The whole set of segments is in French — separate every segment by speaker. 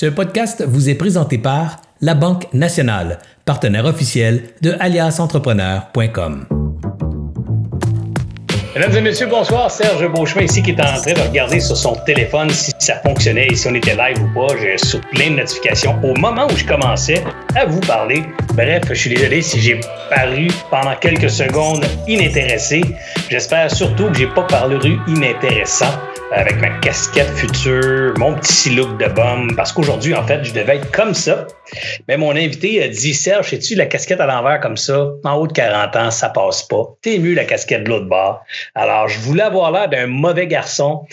Speaker 1: Ce podcast vous est présenté par La Banque Nationale, partenaire officiel de aliasentrepreneur.com.
Speaker 2: Mesdames et messieurs, bonsoir. Serge Beauchemin ici qui est en train de regarder sur son téléphone si ça fonctionnait et si on était live ou pas. J'ai sur plein de notifications au moment où je commençais à vous parler. Bref, je suis désolé si j'ai paru pendant quelques secondes inintéressé. J'espère surtout que j'ai pas paru inintéressant avec ma casquette future, mon petit look de bum, parce qu'aujourd'hui, en fait, je devais être comme ça. Mais mon invité a dit, Serge, sais-tu, la casquette à l'envers comme ça, en haut de 40 ans, ça passe pas. T'es mieux la casquette de l'autre bord. Alors, je voulais avoir l'air d'un mauvais garçon.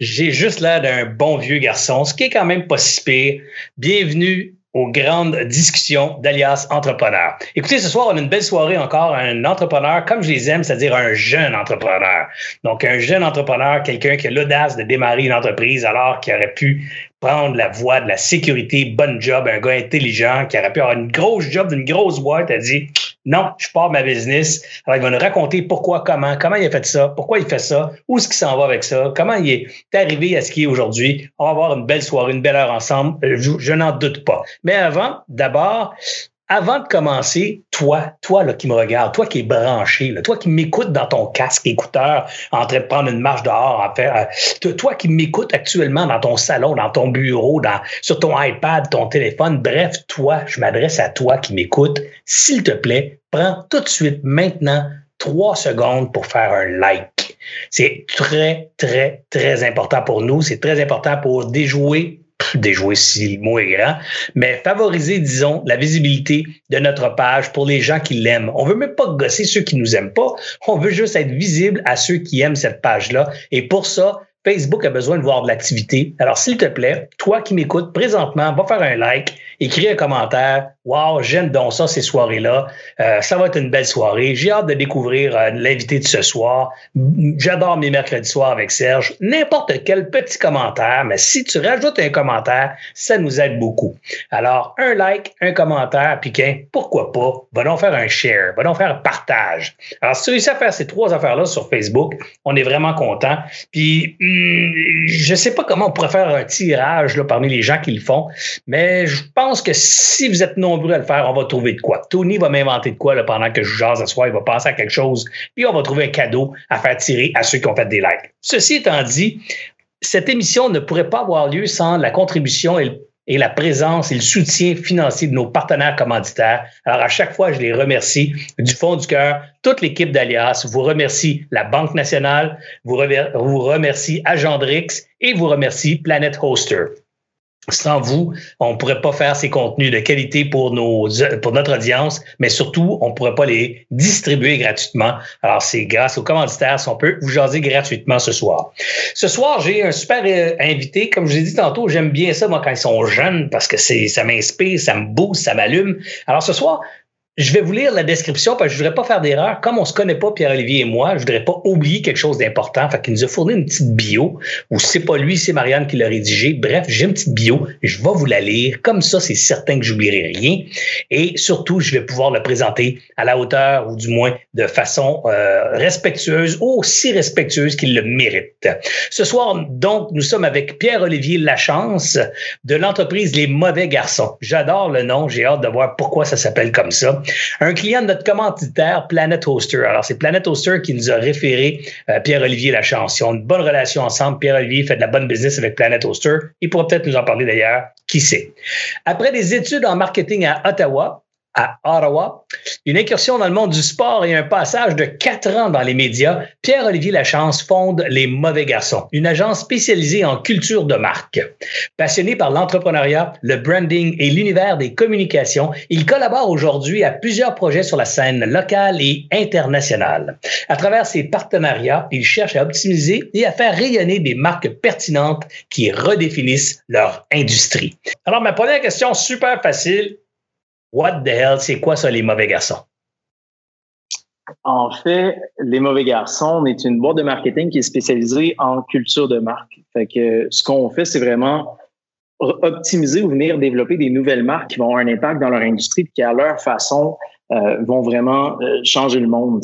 Speaker 2: J'ai juste l'air d'un bon vieux garçon, ce qui est quand même pas si pire. Bienvenue aux grandes discussions d'Alias Entrepreneur. Écoutez, ce soir, on a une belle soirée encore, un entrepreneur comme je les aime, c'est-à-dire un jeune entrepreneur. Donc, un jeune entrepreneur, quelqu'un qui a l'audace de démarrer une entreprise alors qu'il aurait pu prendre la voie de la sécurité, bonne job, un gars intelligent qui aurait pu avoir une grosse job d'une grosse boîte, a dit non, je pars ma business. Alors, il va nous raconter pourquoi, comment, comment il a fait ça, pourquoi il fait ça, où est-ce qu'il s'en va avec ça, comment il est arrivé à ce qu'il est aujourd'hui. On va avoir une belle soirée, une belle heure ensemble. Je, n'en doute pas. Mais avant, d'abord, avant de commencer, toi, toi là, qui me regarde, toi qui es branché, toi qui m'écoutes dans ton casque écouteur en train de prendre une marche dehors, en faire, euh, toi qui m'écoutes actuellement dans ton salon, dans ton bureau, dans, sur ton iPad, ton téléphone, bref, toi, je m'adresse à toi qui m'écoutes, s'il te plaît, prends tout de suite maintenant trois secondes pour faire un like. C'est très, très, très important pour nous. C'est très important pour déjouer déjouer si le mot est grand, mais favoriser, disons, la visibilité de notre page pour les gens qui l'aiment. On veut même pas gosser ceux qui nous aiment pas. On veut juste être visible à ceux qui aiment cette page-là. Et pour ça, Facebook a besoin de voir de l'activité. Alors, s'il te plaît, toi qui m'écoutes présentement, va faire un like, écris un commentaire. Wow, j'aime donc ça ces soirées-là. Euh, ça va être une belle soirée. J'ai hâte de découvrir euh, l'invité de ce soir. J'adore mes mercredis soirs avec Serge. N'importe quel petit commentaire, mais si tu rajoutes un commentaire, ça nous aide beaucoup. Alors, un like, un commentaire, puis pourquoi pas, va faire un share, va faire un partage. Alors, si tu réussis à faire ces trois affaires-là sur Facebook, on est vraiment content. Puis, hmm, je sais pas comment on pourrait faire un tirage là, parmi les gens qui le font, mais je pense que si vous êtes nombreux à le faire, on va trouver de quoi. Tony va m'inventer de quoi pendant que je jase ce soir. Il va passer à quelque chose. Puis on va trouver un cadeau à faire tirer à ceux qui ont fait des likes. Ceci étant dit, cette émission ne pourrait pas avoir lieu sans la contribution et et la présence et le soutien financier de nos partenaires commanditaires. Alors, à chaque fois, je les remercie du fond du cœur. Toute l'équipe d'Alias vous remercie la Banque nationale, vous, remercie Agendrix et vous remercie Planet Hoster. Sans vous, on ne pourrait pas faire ces contenus de qualité pour, notre audience, mais surtout, on ne pourrait pas les distribuer gratuitement. Alors, c'est grâce aux commanditaires si on peut vous jaser gratuitement ce soir. Ce soir, j'ai un super euh, invité. Comme je l'ai dit tantôt, j'aime bien ça, moi, quand ils sont jeunes, parce que ça m'inspire, ça me booste, ça m'allume. Alors, ce soir, je vais vous lire la description parce que je voudrais pas faire d'erreur. Comme on se connaît pas, Pierre-Olivier et moi, je voudrais pas oublier quelque chose d'important. Fait qu'il nous a fourni une petite bio, ou c'est pas lui, c'est Marianne qui l'a rédigé. Bref, j'ai une petite bio. Je vais vous la lire. Comme ça, c'est certain que j'oublierai rien. Et surtout, je vais pouvoir le présenter à la hauteur, ou du moins de façon euh, respectueuse, aussi respectueuse qu'il le mérite. Ce soir, donc, nous sommes avec Pierre-Olivier Lachance de l'entreprise Les Mauvais Garçons. J'adore le nom. J'ai hâte de voir pourquoi ça s'appelle comme ça. Un client de notre commanditaire, Planet Hoster. Alors, c'est Planet Hoster qui nous a référé euh, Pierre-Olivier Lachance. Ils ont une bonne relation ensemble. Pierre-Olivier fait de la bonne business avec Planet Hoster. Il pourra peut-être nous en parler d'ailleurs. Qui sait? Après des études en marketing à Ottawa, à Ottawa, une incursion dans le monde du sport et un passage de quatre ans dans les médias, Pierre-Olivier Lachance fonde Les Mauvais Garçons, une agence spécialisée en culture de marque. Passionné par l'entrepreneuriat, le branding et l'univers des communications, il collabore aujourd'hui à plusieurs projets sur la scène locale et internationale. À travers ses partenariats, il cherche à optimiser et à faire rayonner des marques pertinentes qui redéfinissent leur industrie. Alors, ma première question super facile, What the hell, c'est quoi ça, les mauvais garçons?
Speaker 3: En fait, Les Mauvais Garçons, on est une boîte de marketing qui est spécialisée en culture de marque. Fait ce qu'on fait, c'est vraiment optimiser ou venir développer des nouvelles marques qui vont avoir un impact dans leur industrie et qui, à leur façon, euh, vont vraiment euh, changer le monde.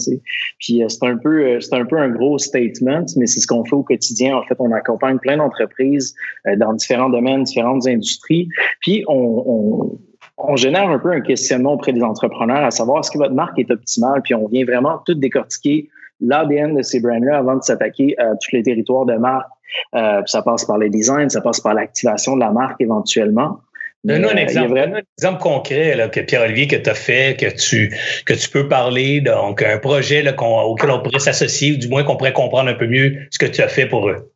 Speaker 3: Puis euh, c'est un peu c'est un peu un gros statement, mais c'est ce qu'on fait au quotidien. En fait, on accompagne plein d'entreprises dans différents domaines, différentes industries. Puis on on génère un peu un questionnement auprès des entrepreneurs à savoir est-ce que votre marque est optimale, puis on vient vraiment tout décortiquer l'ADN de ces brands-là avant de s'attaquer à tous les territoires de marque. Euh, ça passe par le design, ça passe par l'activation de la marque éventuellement.
Speaker 2: Donne-nous un, exemple, un exemple concret là, que Pierre-Olivier que tu as fait, que tu, que tu peux parler, donc un projet là, auquel on pourrait s'associer, ou du moins qu'on pourrait comprendre un peu mieux ce que tu as fait pour eux.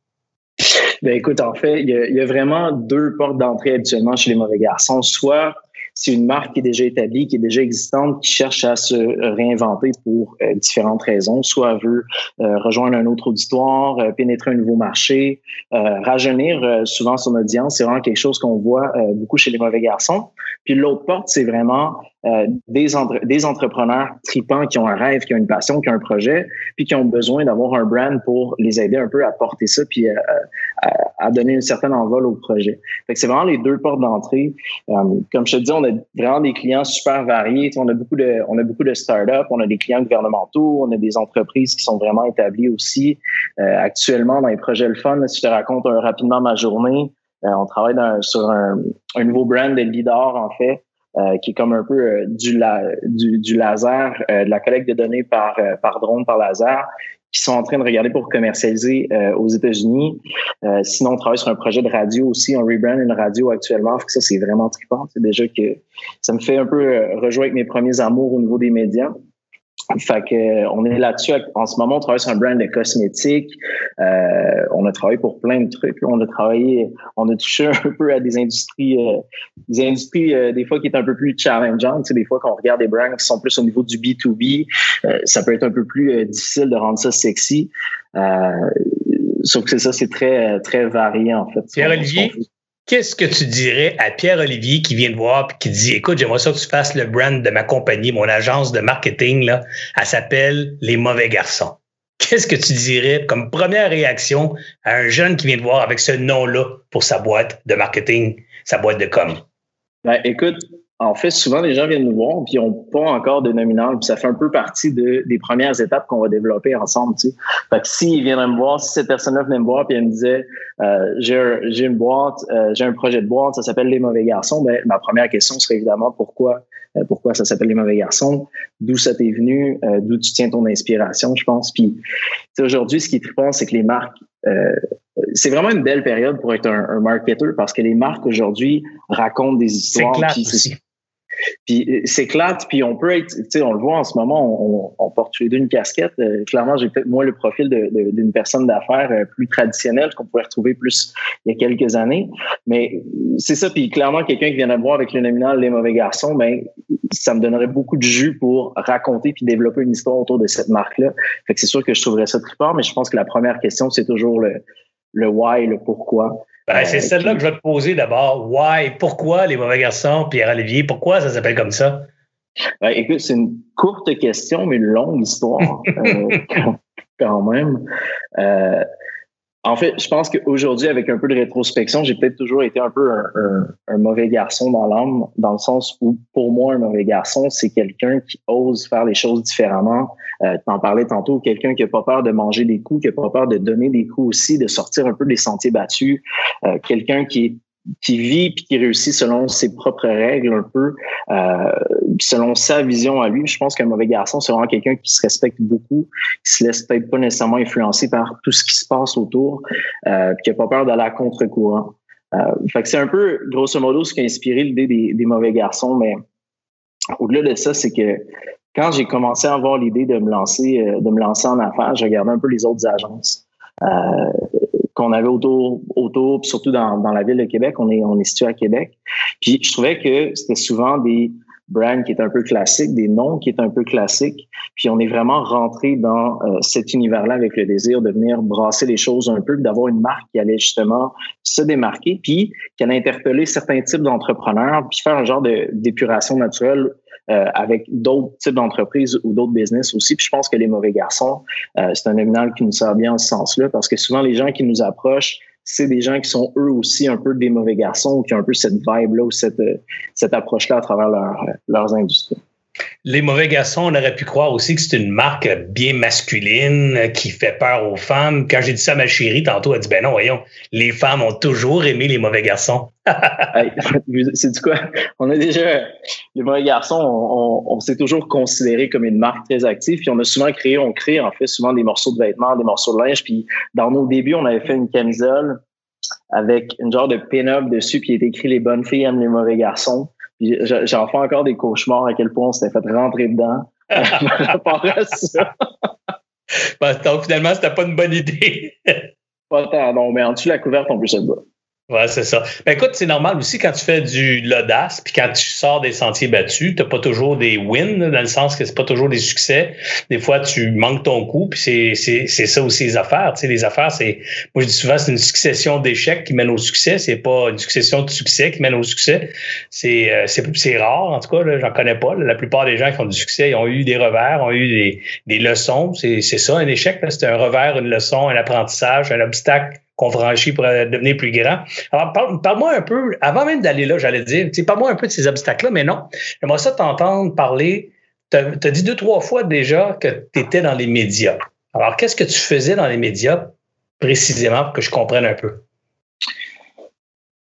Speaker 3: Ben écoute, en fait, il y a, il y a vraiment deux portes d'entrée habituellement chez les mauvais garçons. Soit c'est une marque qui est déjà établie, qui est déjà existante, qui cherche à se réinventer pour euh, différentes raisons. Soit elle veut euh, rejoindre un autre auditoire, euh, pénétrer un nouveau marché, rajeunir souvent son audience. C'est vraiment quelque chose qu'on voit beaucoup chez les mauvais garçons. Puis l'autre porte, c'est vraiment euh, des, des entrepreneurs tripants qui ont un rêve, qui ont une passion, qui ont un projet, puis qui ont besoin d'avoir un brand pour les aider un peu à porter ça, puis euh, à, donner une certaine envol au projet. Fait que c'est vraiment les deux portes d'entrée. Euh, comme je te dis, on a vraiment des clients super variés. on a beaucoup de, on a beaucoup de startups, on a des clients gouvernementaux, on a des entreprises qui sont vraiment établies aussi. actuellement, dans les projets le fun, si je te raconte rapidement ma journée, on travaille sur un, nouveau brand de leader en fait. Euh, qui est comme un peu euh, du, du, laser, euh, de la collecte de données par, par drone, par laser, qui sont en train de regarder pour commercialiser aux États-Unis. sinon, on travaille sur un projet de radio aussi. On rebrand une radio actuellement. que ça, c'est vraiment trippant. C'est déjà que ça me fait un peu avec mes premiers amours au niveau des médias. Fait que, on est là-dessus. En ce moment, on travaille sur un brand de cosmétiques. Euh, on a travaillé pour plein de trucs. On a travaillé, on a touché un peu à des industries, euh, des industries euh, des fois qui est un peu plus challengeantes. Tu sais, des fois, quand on regarde des brands qui sont plus au niveau du B2B, ça peut être un peu plus difficile de rendre ça sexy. sauf que c'est ça, c'est très, très varié en fait.
Speaker 2: Pierre-Olivier, Qu'est-ce que tu dirais à Pierre-Olivier qui vient de voir et qui dit Écoute, j'aimerais ça que tu fasses le brand de ma compagnie, mon agence de marketing, là, elle s'appelle Les Mauvais Garçons. Qu'est-ce que tu dirais comme première réaction à un jeune qui vient de voir avec ce nom-là pour sa boîte de marketing, sa boîte de com?
Speaker 3: Ben, écoute, en fait, souvent, les gens viennent nous voir puis ils n'ont pas encore de nominal. Puis ça fait un peu partie de, des premières étapes qu'on va développer ensemble. Tu sais. Fait que s'ils viendraient me voir, si cette personne-là venait me voir puis elle me disait euh, j'ai une boîte, euh, j'ai un projet de boîte, ça s'appelle Les Mauvais Garçons, ben, ma première question serait évidemment pourquoi pourquoi ça s'appelle Les Mauvais Garçons, d'où ça t'est venu, d'où tu tiens ton inspiration, je pense? Puis aujourd'hui, ce qui est trippant, c'est que les marques c'est vraiment une belle période pour être un, un marketeur parce que les marques aujourd'hui racontent des histoires.
Speaker 2: C'est
Speaker 3: puis euh, s'éclate, puis on peut être, tu sais, on le voit en ce moment, on, on porte tous les deux une casquette. Euh, clairement, j'ai peut-être moi le profil d'une personne d'affaires euh, plus traditionnelle qu'on pourrait retrouver plus il y a quelques années. Mais c'est ça, puis clairement, quelqu'un qui vient de voir avec le nominal Les Mauvais Garçons, ben ça me donnerait beaucoup de jus pour raconter puis développer une histoire autour de cette marque-là. Fait que c'est sûr que je trouverais ça trippant, mais je pense que la première question, c'est toujours le, le why, le pourquoi.
Speaker 2: Ben, c'est euh, celle-là que je vais te poser d'abord. Why? Pourquoi les mauvais garçons, Pierre-Olivier? Pourquoi ça s'appelle comme ça?
Speaker 3: Ben, écoute, c'est une courte question, mais une longue histoire euh, quand même. Euh, en fait, je pense qu'aujourd'hui, avec un peu de rétrospection, j'ai peut-être toujours été un peu un, mauvais garçon dans l'âme, dans le sens où, pour moi, un mauvais garçon, c'est quelqu'un qui ose faire les choses différemment. Euh, T'en parlais tantôt, quelqu'un qui n'a pas peur de manger des coups, qui n'a pas peur de donner des coups aussi, de sortir un peu des sentiers battus. Euh, quelqu'un qui est qui vit puis qui réussit selon ses propres règles un peu, euh, selon sa vision à lui. Je pense qu'un mauvais garçon, c'est vraiment quelqu'un qui se respecte beaucoup, qui se laisse peut-être pas nécessairement influencer par tout ce qui se passe autour, euh, qui a pas peur d'aller à contre-courant. Euh, fait que c'est un peu, grosso modo, ce qui a inspiré l'idée des, des mauvais garçons, mais au-delà de ça, c'est que quand j'ai commencé à avoir l'idée de me lancer, euh, de me lancer en affaires, j'ai regardé un peu les autres agences. Euh, qu'on avait autour, autour, puis surtout dans, dans la ville de Québec. On est, on est situé à Québec. Puis je trouvais que c'était souvent des brands qui étaient un peu classiques, des noms qui étaient un peu classiques. Puis on est vraiment rentré dans euh, cet univers-là avec le désir de venir brasser les choses un peu, d'avoir une marque qui allait justement se démarquer, puis qui allait interpeller certains types d'entrepreneurs, puis faire un genre de d'épuration naturelle euh, avec d'autres types d'entreprises ou d'autres business aussi. Puis je pense que les mauvais garçons, euh, c'est un nominal qui nous sert bien en ce sens-là parce que souvent les gens qui nous approchent c'est des gens qui sont eux aussi un peu des mauvais garçons, qui ont un peu cette vibe-là ou cette, cette approche-là à travers leur, leurs industries.
Speaker 2: Les mauvais garçons, on aurait pu croire aussi que c'est une marque bien masculine qui fait peur aux femmes. Quand j'ai dit ça à ma chérie, tantôt, elle dit Ben non, voyons, les femmes ont toujours aimé les mauvais garçons.
Speaker 3: c'est du quoi? On a déjà, les mauvais garçons, on, s'est toujours considéré comme une marque très active. Puis on a souvent créé, on crée en fait souvent des morceaux de vêtements, des morceaux de linge. Puis dans nos débuts, on avait fait une camisole avec une genre de pin-up dessus, puis il était écrit Les bonnes filles aiment les mauvais garçons. J'en fais encore des cauchemars à quel point on s'était fait rentrer dedans.
Speaker 2: donc finalement, c'était pas une bonne idée.
Speaker 3: pas tant, non, mais en dessous de la couverte, on peut se battre.
Speaker 2: Ouais, c'est ça. Ben, écoute, c'est normal aussi quand tu fais du l'audace, puis quand tu sors des sentiers battus, t'as pas toujours des wins, dans le sens que c'est pas toujours des succès. Des fois, tu manques ton coup, puis c'est, c'est, c'est ça aussi les affaires. Tu sais, les affaires, c'est, moi je dis souvent, c'est une succession d'échecs qui mène au succès. C'est pas une succession de succès qui mène au succès. C'est, euh, c'est, c'est rare, en tout cas, là, j'en connais pas. La plupart des gens qui ont du succès, ils ont eu des revers, ont eu des, des leçons. C'est, c'est ça, un échec, c'est un revers, une leçon, un apprentissage, un obstacle qu'on franchit pour euh, devenir plus grand. Alors, parle-moi un peu, avant même d'aller là, j'allais dire, parle-moi un peu de ces obstacles-là, mais non. J'aimerais ça t'entendre parler. Tu as, dit deux, trois fois déjà que tu étais dans les médias. Alors, qu'est-ce que tu faisais dans les médias précisément pour que je comprenne un peu?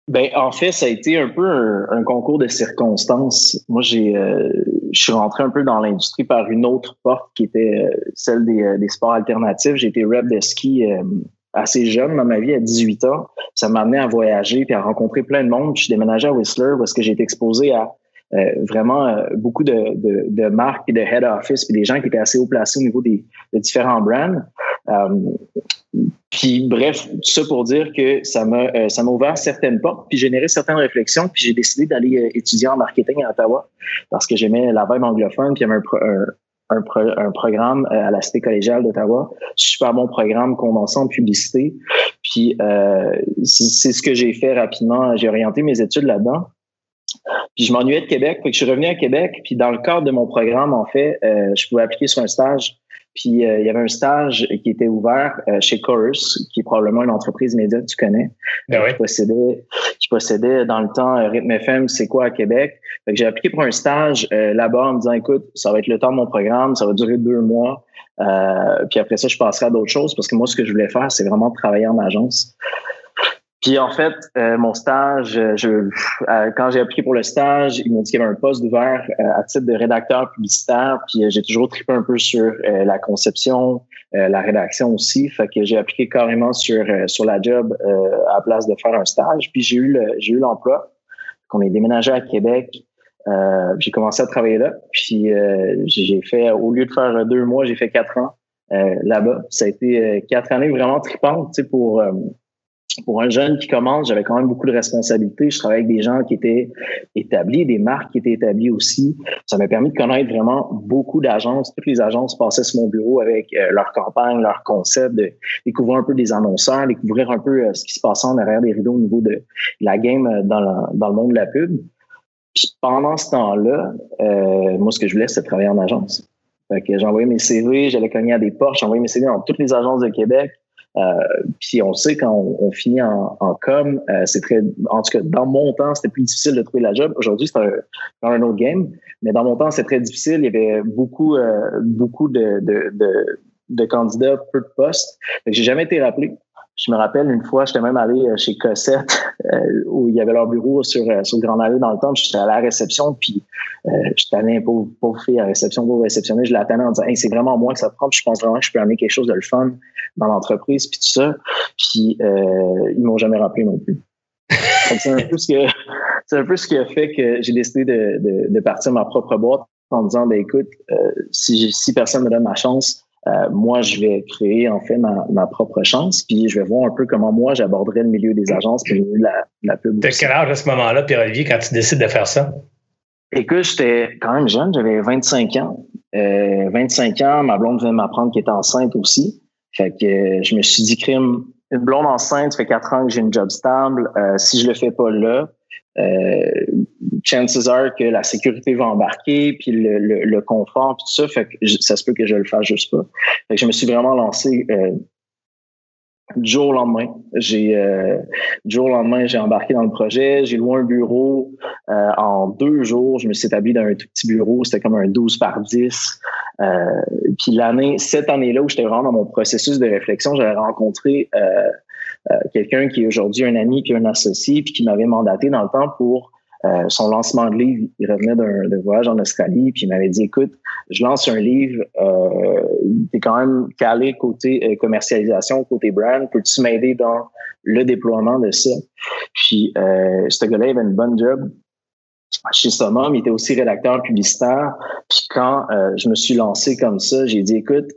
Speaker 3: Ben, en fait, ça a été un peu un, concours de circonstances. Moi, j'ai, euh, je suis rentré un peu dans l'industrie par une autre porte qui était euh, celle des, des sports alternatifs. J'ai été rep de ski assez jeune dans ma vie, à 18 ans. Ça m'a amené à voyager puis à rencontrer plein de monde. je suis déménagé à Whistler parce que j'ai été exposé à euh, vraiment euh, beaucoup de, de, de, marques et de head office puis des gens qui étaient assez haut placés au niveau des, différents brands. Euh, puis bref, tout ça pour dire que ça m'a ça m'a ouvert certaines portes puis généré certaines réflexions puis j'ai décidé d'aller étudier en marketing à Ottawa parce que j'aimais la vibe anglophone puis il y avait un, un, programme euh, à la Cité collégiale d'Ottawa, super bon programme condensé en publicité. Puis euh, c'est ce que j'ai fait rapidement. J'ai orienté mes études là-dedans. Puis je m'ennuyais de Québec, que je suis revenu à Québec. Puis dans le cadre de mon programme, en fait, euh, je pouvais appliquer sur un stage puis euh, il y avait un stage qui était ouvert euh, chez Chorus, qui est probablement une entreprise média que tu connais,
Speaker 2: ben
Speaker 3: qui, possédait, qui possédait dans le temps euh, Rhythm FM, c'est quoi à Québec. j'ai appliqué pour un stage là-bas en me disant, écoute, ça va être le temps de mon programme, ça va durer deux mois. puis après ça, je passerai à d'autres choses parce que moi, ce que je voulais faire, c'est vraiment travailler en agence. Puis en fait, euh, mon stage, euh, je, euh, quand j'ai appris pour le stage, ils m'ont dit qu'il y avait un poste ouvert à titre de rédacteur publicitaire. Puis j'ai toujours trippé un peu sur la conception, la rédaction aussi. Fait que j'ai appliqué carrément sur sur la job à la place de faire un stage. Puis j'ai eu j'ai eu l'emploi. Qu'on est déménagé à Québec. j'ai commencé à travailler là. Puis j'ai fait, au lieu de faire deux mois, j'ai fait quatre ans là-bas. Ça a été quatre années vraiment trippantes, tu sais, pour pour un jeune qui commence, j'avais quand même beaucoup de responsabilités. Je travaillais avec des gens qui étaient établis, des marques qui étaient établies aussi. Ça m'a permis de connaître vraiment beaucoup d'agences. Toutes les agences passaient sur mon bureau avec euh, leur campagne, leur concept, de découvrir un peu des annonceurs, découvrir un peu euh, ce qui se passait en arrière des rideaux au niveau de la game euh, dans, le monde de la pub. Puis pendant ce temps-là, moi, ce que je voulais, c'était travailler en agence. Fait que j'envoyais mes CV, j'allais cogner à des portes, j'envoyais mes CV dans toutes les agences de Québec. Euh, puis on sait quand on, finit en, com, euh, c'est très, en tout cas dans mon temps, c'était plus difficile de trouver la job. Aujourd'hui, c'est un, un autre game, mais dans mon temps, c'est très difficile. Il y avait beaucoup, euh, beaucoup de, de, candidats, peu de postes. J'ai jamais été rappelé. Je me rappelle une fois, j'étais même allé euh, chez Cossette euh, où il y avait leur bureau sur, euh, sur Grand Allée dans le temps. J'étais à la réception, puis euh, j'étais allé pauvre, pauvre fille à la réception pour réceptionner. Je l'attendais en disant hey, c'est vraiment moi que ça prend. Je pense vraiment que je peux amener quelque chose de le fun dans l'entreprise, puis tout ça. Puis euh, ils m'ont jamais rappelé non plus. c'est un peu ce que c'est un peu ce qui a fait que j'ai décidé de, de, de, partir ma propre boîte en disant ben écoute, si, si personne me donne ma chance, euh, moi, je vais créer en fait ma, propre chance, puis je vais voir un peu comment moi j'aborderai le milieu des agences puis le milieu de la, la pub.
Speaker 2: T'as quel âge à ce moment-là, Pierre-Olivier, quand tu décides de faire ça?
Speaker 3: Écoute, j'étais quand même jeune, j'avais 25 ans. Euh, 25 ans, ma blonde venait m'apprendre qu'elle était enceinte aussi. Fait que euh, je me suis dit, crime, une blonde enceinte, ça fait quatre ans que j'ai une job stable. Euh, si je le fais pas là, euh, chances are que la sécurité va embarquer, puis le, le, confort, puis tout ça, ça se peut que je le fasse juste pas. Je me suis vraiment lancé euh, du jour au lendemain, j'ai euh, du jour au lendemain, j'ai embarqué dans le projet. J'ai loué un bureau euh, en deux jours. Je me suis établi dans un tout petit bureau. C'était comme un 12 par 10. Euh, puis l'année, cette année-là où j'étais vraiment dans mon processus de réflexion, j'avais rencontré quelqu'un qui est aujourd'hui un ami puis un associé puis qui m'avait mandaté dans le temps pour euh, son lancement de livre, il revenait d'un voyage en Australie, puis il m'avait dit écoute, je lance un livre, euh, t'es quand même calé côté euh, commercialisation, côté brand, peux-tu m'aider dans le déploiement de ça? Puis euh, ce gars-là avait une bonne job chez Soma, il était aussi rédacteur publicitaire. Puis quand euh, je me suis lancé comme ça, j'ai dit écoute,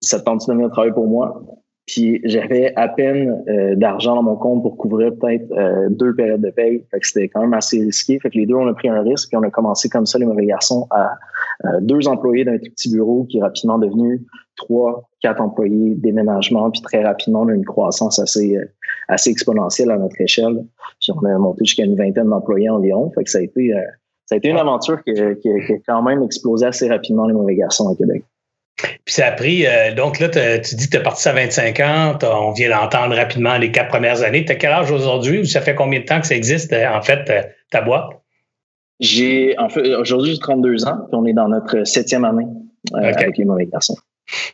Speaker 3: ça te tente de venir travailler pour moi? Puis j'avais à peine euh, d'argent dans mon compte pour couvrir peut-être euh, deux périodes de paye. Fait que c'était quand même assez risqué. Fait que les deux, on a pris un risque. Puis on a commencé comme ça, les mauvais garçons, à euh, deux employés d'un tout petit bureau qui est rapidement devenu trois, quatre employés, déménagement. Puis très rapidement, on a une croissance assez, assez exponentielle à notre échelle. Puis on a monté jusqu'à une vingtaine d'employés environ. Fait que ça a été, ça a été une aventure qui, qui, qui a quand même explosé assez rapidement les mauvais garçons au Québec.
Speaker 2: Puis ça a pris, euh, donc là, tu dis que tu es parti à 25 ans, on vient d'entendre rapidement les quatre premières années. Tu as quel âge aujourd'hui ou ça fait combien de temps que ça existe, euh, en fait, euh, ta boîte?
Speaker 3: J'ai, en fait, aujourd'hui, j'ai 32 ans, puis on est dans notre septième année avec les mauvais garçons.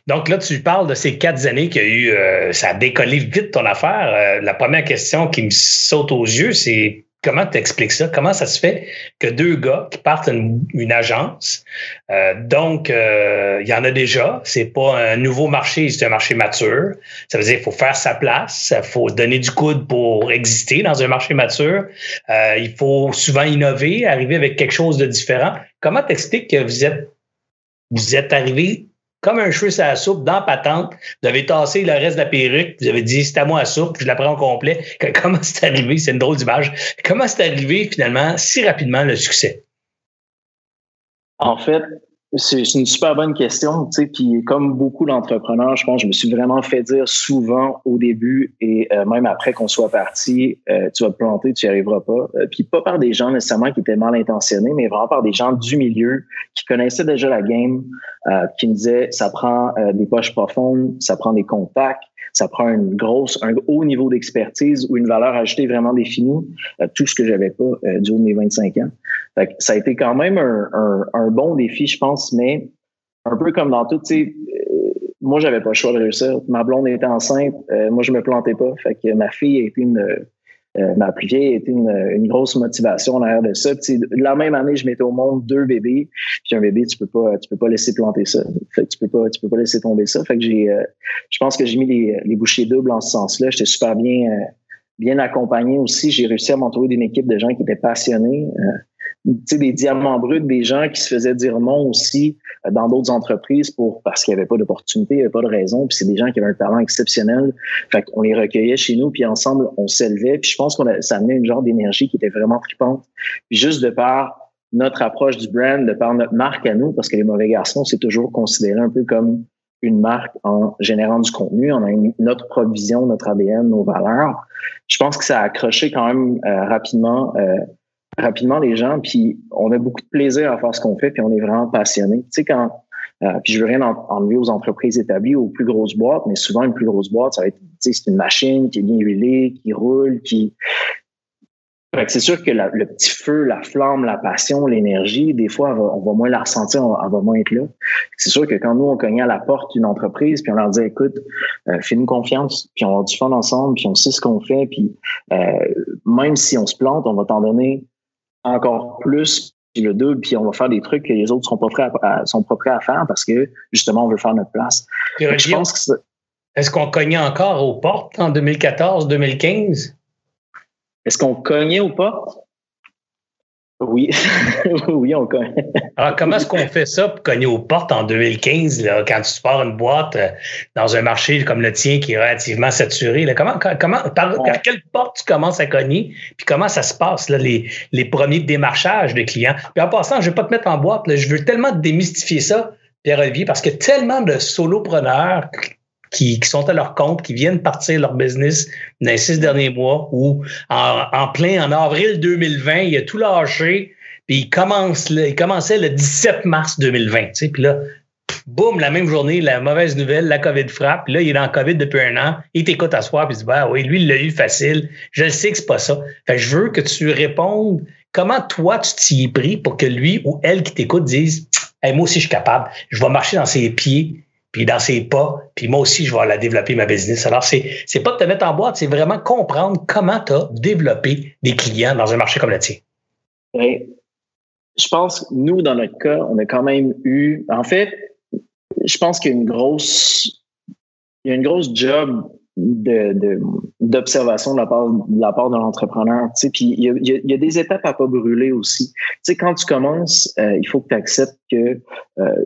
Speaker 2: Donc là, tu parles de ces quatre années qu'il y a eu, ça a décollé vite ton affaire. la première question qui me saute aux yeux, c'est Comment tu expliques ça? Comment ça se fait que deux gars qui partent une, agence, euh, donc euh, il y en a déjà, c'est pas un nouveau marché, c'est un marché mature. Ça veut dire qu'il faut faire sa place, il faut donner du coude pour exister dans un marché mature. Euh, il faut souvent innover, arriver avec quelque chose de différent. Comment t'expliques que vous êtes vous êtes arrivé comme un cheveu à la soupe, dans patente. Vous avez tassé le reste de la perruque, vous avez dit c'est à moi la soupe, je la prends au complet. Comment c'est arrivé? C'est une drôle d'image. Comment c'est arrivé finalement si rapidement le succès?
Speaker 3: En fait, c'est une super bonne question, puis comme beaucoup d'entrepreneurs, je pense, je me suis vraiment fait dire souvent au début et euh, même après qu'on soit parti, euh, tu vas te planter, tu n'y arriveras pas. Euh, puis pas par des gens nécessairement qui étaient mal intentionnés, mais vraiment par des gens du milieu qui connaissaient déjà la game, qui me disaient ça prend des poches profondes, ça prend des contacts, ça prend une grosse, un haut niveau d'expertise ou une valeur ajoutée vraiment définie, tout ce que j'avais pas du haut de mes 25 ans. Fait que ça a été quand même un, un, un bon défi, je pense mais un peu comme dans tout, tu sais, euh, moi, j'avais pas le choix de réussir. Ma blonde était enceinte, euh, moi, je me plantais pas. Fait que ma fille a été une, euh, ma plus vieille été une, une grosse motivation derrière de ça. Puis, la même année, je mettais au monde deux bébés. Puis un bébé, tu peux pas, tu peux pas laisser planter ça. Fait que tu peux pas, tu peux pas laisser tomber ça. Fait que j'ai, je pense que j'ai mis les, les bouchées doubles en ce sens-là. J'étais super bien, bien accompagné aussi. J'ai réussi à m'entourer d'une équipe de gens qui étaient passionnés des diamants bruts, des gens qui se faisaient dire non aussi euh, dans d'autres entreprises pour parce qu'il n'y avait pas d'opportunité, il n'y avait pas de raison. Puis c'est des gens qui avaient un talent exceptionnel. Fait qu'on les recueillait chez nous, puis ensemble, on s'élevait. Puis je pense qu'on ça amenait une genre d'énergie qui était vraiment tripante. Puis juste de par notre approche du brand, de par notre marque à nous, parce que les mauvais garçons, c'est toujours considéré un peu comme une marque en générant du contenu. On a notre provision, notre ADN, nos valeurs. Je pense que ça a accroché quand même euh, rapidement euh, rapidement les gens, puis on a beaucoup de plaisir à faire ce qu'on fait, puis on est vraiment passionné. Tu sais, quand, euh, puis je veux rien enlever aux entreprises établies, aux plus grosses boîtes, mais souvent une plus grosse boîte, ça va être, tu sais, c'est une machine qui est bien huilée, qui roule, qui... c'est sûr que le petit feu, la flamme, la passion, l'énergie, des fois, on va, moins la ressentir, elle va moins être là. C'est sûr que quand nous, on cognait à la porte d'une entreprise, puis on leur dit, écoute, euh, fais-nous confiance, puis on a du fun ensemble, puis on sait ce qu'on fait, puis euh, même si on se plante, on va t'en donner encore plus le double, puis on va faire des trucs que les autres sont pas prêts à, sont pas prêts à faire parce que justement on veut faire notre place.
Speaker 2: Je pense que est-ce qu'on cognait encore aux portes en 2014-2015?
Speaker 3: Est-ce qu'on cognait aux portes? Oui, oui, on connaît.
Speaker 2: Alors, comment est-ce qu'on fait ça pour cogner aux portes en 2015, là, quand tu pars une boîte euh, dans un marché comme le tien qui est relativement saturé? Là, comment, comment, par, quelle porte tu commences à cogner? Puis comment ça se passe, là, les, les premiers démarchages de clients? Puis en passant, je ne vais pas te mettre en boîte, là, je veux tellement démystifier ça, Pierre-Olivier, parce que tellement de solopreneurs qui, sont à leur compte, qui viennent partir leur business dans les six derniers mois ou en, plein en avril 2020, il a tout lâché, puis il, commence, il commençait le 17 mars 2020. Tu sais, puis là, boum, la même journée, la mauvaise nouvelle, la COVID frappe. Là, il est dans le COVID depuis un an. Il t'écoute à soir, puis il dit, bah oui, lui, il l'a eu facile. Je sais que c'est pas ça. Fait je veux que tu répondes comment toi, tu t'y es pris pour que lui ou elle qui t'écoute dise, moi aussi, je suis capable. Je vais marcher dans ses pieds, puis dans ses pas, puis moi aussi, je vais la développer ma business. Alors, c'est, c'est pas de te mettre en boîte, c'est vraiment comprendre comment tu as développé des clients dans un marché comme le tien.
Speaker 3: Oui. Je pense, nous, dans notre cas, on a quand même eu, en fait, je pense qu'il y a une grosse, il y a une grosse job d'observation de, la part de la part l'entrepreneur. Tu sais, puis il y, a, il y a, des étapes à pas brûler aussi. Tu sais, quand tu commences, euh, il faut que tu acceptes que euh,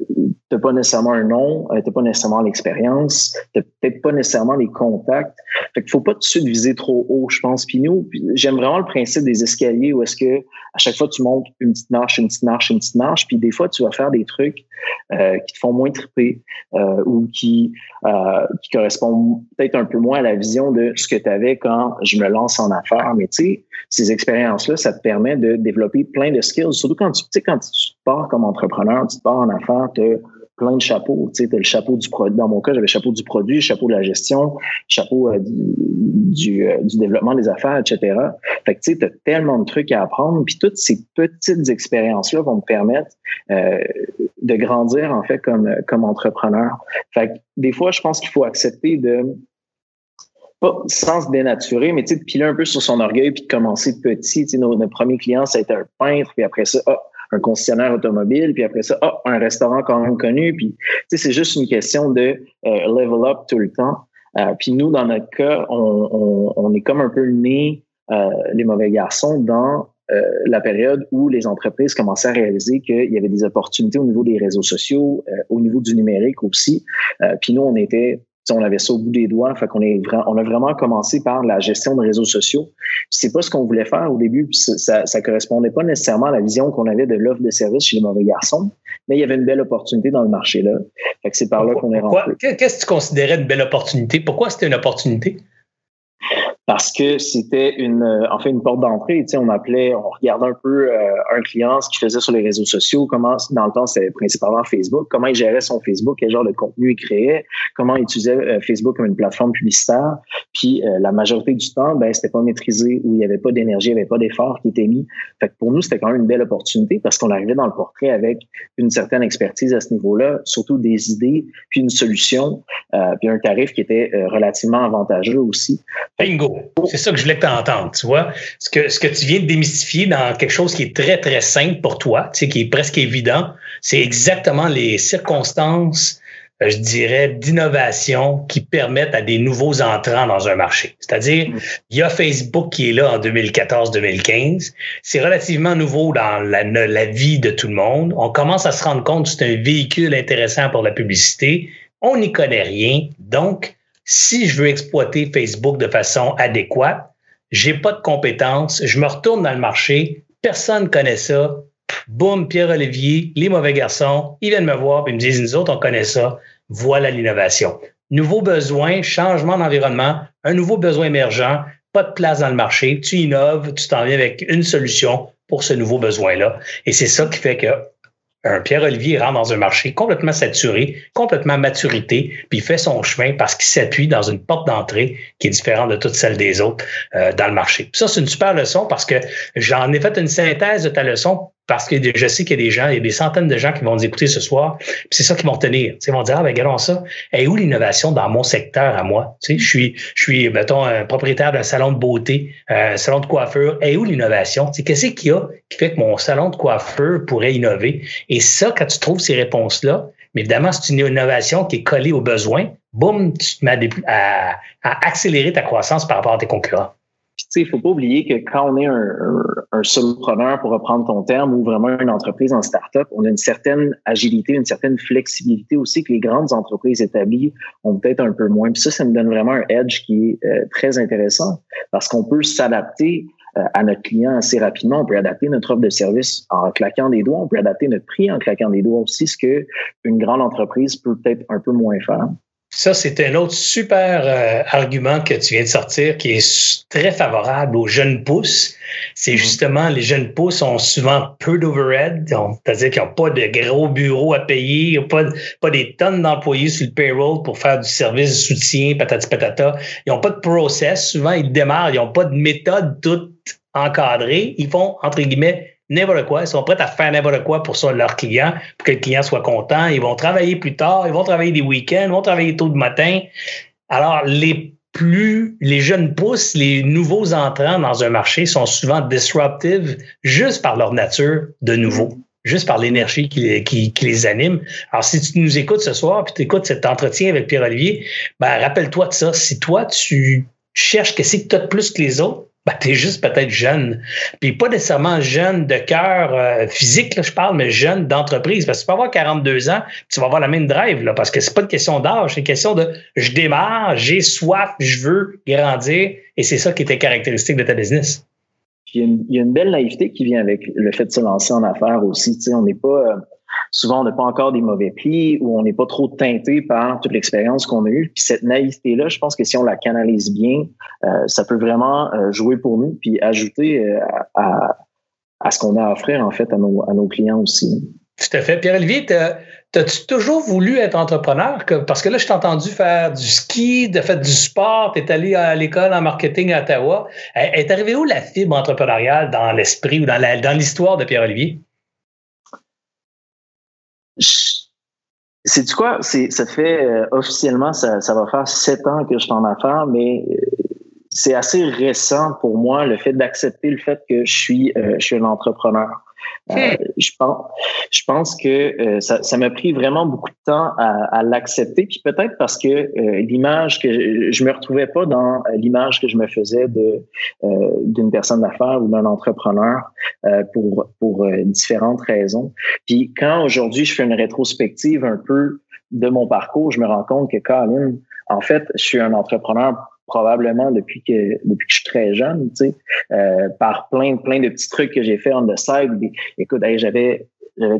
Speaker 3: tu n'as pas nécessairement un nom, euh, tu n'as pas nécessairement l'expérience, tu n'as peut-être pas nécessairement les contacts. Fait qu'il faut pas tout de suite viser trop haut, je pense. Puis nous, j'aime vraiment le principe des escaliers où est-ce que à chaque fois tu montes une petite marche, une petite marche, une petite marche, puis des fois tu vas faire des trucs euh, qui te font moins triper euh, ou qui, euh, qui correspondent peut-être un peu moins à la vision de ce que tu avais quand je me lance en affaires. Mais tu sais, ces expériences-là, ça te permet de développer plein de skills, surtout quand tu, quand tu pars comme entrepreneur, tu pars en affaires, plein de chapeaux. Tu sais, as le chapeau du produit. Dans mon cas, j'avais chapeau du produit, chapeau de la gestion, chapeau euh, du, euh, du, développement des affaires, etc. Fait que tu sais, as tellement de trucs à apprendre. Puis toutes ces petites expériences-là vont me permettre euh, de grandir, en fait, comme, comme entrepreneur. Fait que des fois, je pense qu'il faut accepter de pas sans se dénaturer, mais tu sais, de piler un peu sur son orgueil puis de commencer petit. Tu sais, nos, nos premiers clients, ça a été un peintre, puis après ça, ah, un concessionnaire automobile, puis après ça, oh, un restaurant quand même connu. Puis, c'est juste une question de euh, level up tout le temps. Euh, puis nous, dans notre cas, on, on, est comme un peu nés, euh, les mauvais garçons, dans la période où les entreprises commençaient à réaliser qu'il y avait des opportunités au niveau des réseaux sociaux, au niveau du numérique aussi. puis nous, on était on avait ça au bout des doigts. Fait qu'on est on a vraiment commencé par la gestion de réseaux sociaux. C'est pas ce qu'on voulait faire au début, puis ça, ça correspondait pas nécessairement à la vision qu'on avait de l'offre de service chez les mauvais garçons, mais il y avait une belle opportunité dans le marché là. Fait que c'est par là qu'on est rentré.
Speaker 2: Qu'est-ce que tu considérais une belle opportunité? Pourquoi c'était une opportunité?
Speaker 3: Parce que c'était une, euh, en fait, une porte d'entrée. Tu sais, on appelait, on regardait un peu euh, un client, ce qu'il faisait sur les réseaux sociaux, comment, dans le temps, c'était principalement Facebook, comment il gérait son Facebook, quel genre de contenu il créait, comment il utilisait euh, Facebook comme une plateforme publicitaire. Puis la majorité du temps, ben, c'était pas maîtrisé, où il y avait pas d'énergie, il n'y avait pas d'effort qui était mis. Fait que pour nous, c'était quand même une belle opportunité parce qu'on arrivait dans le portrait avec une certaine expertise à ce niveau-là, surtout des idées, puis une solution, puis un tarif qui était relativement avantageux aussi.
Speaker 2: Bingo! C'est ça que je voulais t'entendre, tu vois. Ce que, ce que tu viens de démystifier dans quelque chose qui est très, très simple pour toi, tu sais, qui est presque évident, c'est exactement les circonstances, euh, je dirais, d'innovation qui permettent à des nouveaux entrants dans un marché. C'est-à-dire, il y a Facebook qui est là en 2014-2015. C'est relativement nouveau dans la, la vie de tout le monde. On commence à se rendre compte que c'est un véhicule intéressant pour la publicité. On n'y connaît rien. Donc, si je veux exploiter Facebook de façon adéquate, j'ai pas de compétences, je me retourne dans le marché, personne ne connaît ça. Boum, Pierre-Olivier, les mauvais garçons, ils viennent me voir et me disent, nous autres, on connaît ça. Voilà l'innovation. Nouveau besoin, changement d'environnement, un nouveau besoin émergent, pas de place dans le marché, tu innoves, tu t'en viens avec une solution pour ce nouveau besoin-là. Et c'est ça qui fait que un Pierre-Olivier rentre dans un marché complètement saturé, complètement maturité, puis il fait son chemin parce qu'il s'appuie dans une porte d'entrée qui est différente de toute celle des autres euh, dans le marché. ça, c'est une super leçon parce que j'en ai fait une synthèse de ta leçon parce que je sais qu'il y a des gens, il y a des centaines de gens qui vont nous écouter ce soir, c'est ça qui vont tenir. Ils vont dire, ah ben regardons ça. Et où l'innovation dans mon secteur à moi? Je suis, je suis, mettons, un propriétaire d'un salon de beauté, un salon de coiffure. Et où l'innovation? Qu'est-ce qu'il y a qui fait que mon salon de coiffure pourrait innover? Et ça, quand tu trouves ces réponses-là, mais évidemment, c'est une innovation qui est collée aux besoins, boum, tu te mets à, à accélérer ta croissance par rapport à tes concurrents
Speaker 3: il ne faut pas oublier que quand on est un, un, solopreneur, pour reprendre ton terme, ou vraiment une entreprise en start-up, on a une certaine agilité, une certaine flexibilité aussi que les grandes entreprises établies ont peut-être un peu moins. Puis ça, ça me donne vraiment un edge qui est euh, très intéressant parce qu'on peut s'adapter euh, à notre client assez rapidement. On peut adapter notre offre de service en claquant des doigts. On peut adapter notre prix en claquant des doigts aussi, ce que une grande entreprise peut peut-être un peu moins faire.
Speaker 2: Ça, c'est un autre super euh, argument que tu viens de sortir qui est très favorable aux jeunes pousses. C'est mm-hmm. justement les jeunes pousses ont souvent peu d'overhead, c'est-à-dire qu'ils n'ont pas de gros bureaux à payer, ils n'ont pas, pas des tonnes d'employés sur le payroll pour faire du service de soutien, patati patata. Ils n'ont pas de process. Souvent, ils démarrent, ils n'ont pas de méthode toute encadrée. Ils font, entre guillemets, n'importe quoi. Ils sont prêts à faire n'importe quoi pour ça, leur client, pour que le client soit content. Ils vont travailler plus tard, ils vont travailler des week-ends, ils vont travailler tôt le matin. Alors, les plus les jeunes pousses, les nouveaux entrants dans un marché sont souvent disruptive juste par leur nature de nouveau, juste par l'énergie qui, qui, les anime. Alors, si tu nous écoutes ce soir, puis tu écoutes cet entretien avec Pierre-Olivier, ben, rappelle-toi de ça. Si toi, tu cherches qu'est-ce que tu as de plus que les autres, ben, tu es juste peut-être jeune. Puis pas nécessairement jeune de cœur euh, physique, je parle, mais jeune d'entreprise. Parce que tu peux avoir 42 ans, tu vas avoir la même drive, là, parce que c'est pas une question d'âge, c'est une question de je démarre, j'ai soif, je veux grandir, et c'est ça qui était caractéristique de ta business.
Speaker 3: il y, a une, belle naïveté qui vient avec le fait de se lancer en affaires aussi. On n'est pas. Euh, souvent on n'a pas encore des mauvais plis ou on n'est pas trop teinté par toute l'expérience qu'on a eue. Puis cette naïveté-là, je pense que si on la canalise bien, euh, ça peut vraiment euh, jouer pour nous puis ajouter euh, à, ce qu'on a à offrir en fait à nos, clients aussi.
Speaker 2: Tout à fait. Pierre-Olivier, T'as-tu toujours voulu être entrepreneur? Parce que là, je t'ai entendu faire du ski, de faire du sport, tu es allé à l'école en marketing à Ottawa. Est arrivé où la fibre entrepreneuriale dans l'esprit ou dans l'histoire de Pierre-Olivier?
Speaker 3: C'est du quoi? C'est, ça fait euh, officiellement, ça, ça, va faire sept ans que je suis en affaires, mais euh, c'est assez récent pour moi le fait d'accepter le fait que je suis, euh, je suis un entrepreneur. Euh, je pense, je pense que euh, ça, m'a pris vraiment beaucoup de temps à, l'accepter, puis peut-être parce que euh, l'image que je, me retrouvais pas dans l'image que je me faisais de d'une personne d'affaires ou d'un entrepreneur pour pour différentes raisons. Puis quand aujourd'hui je fais une rétrospective un peu de mon parcours, je me rends compte que Colin, en fait, je suis un entrepreneur probablement depuis que depuis que je suis très jeune, tu sais, euh, par plein plein de petits trucs que j'ai fait on the side. Écoute, j'avais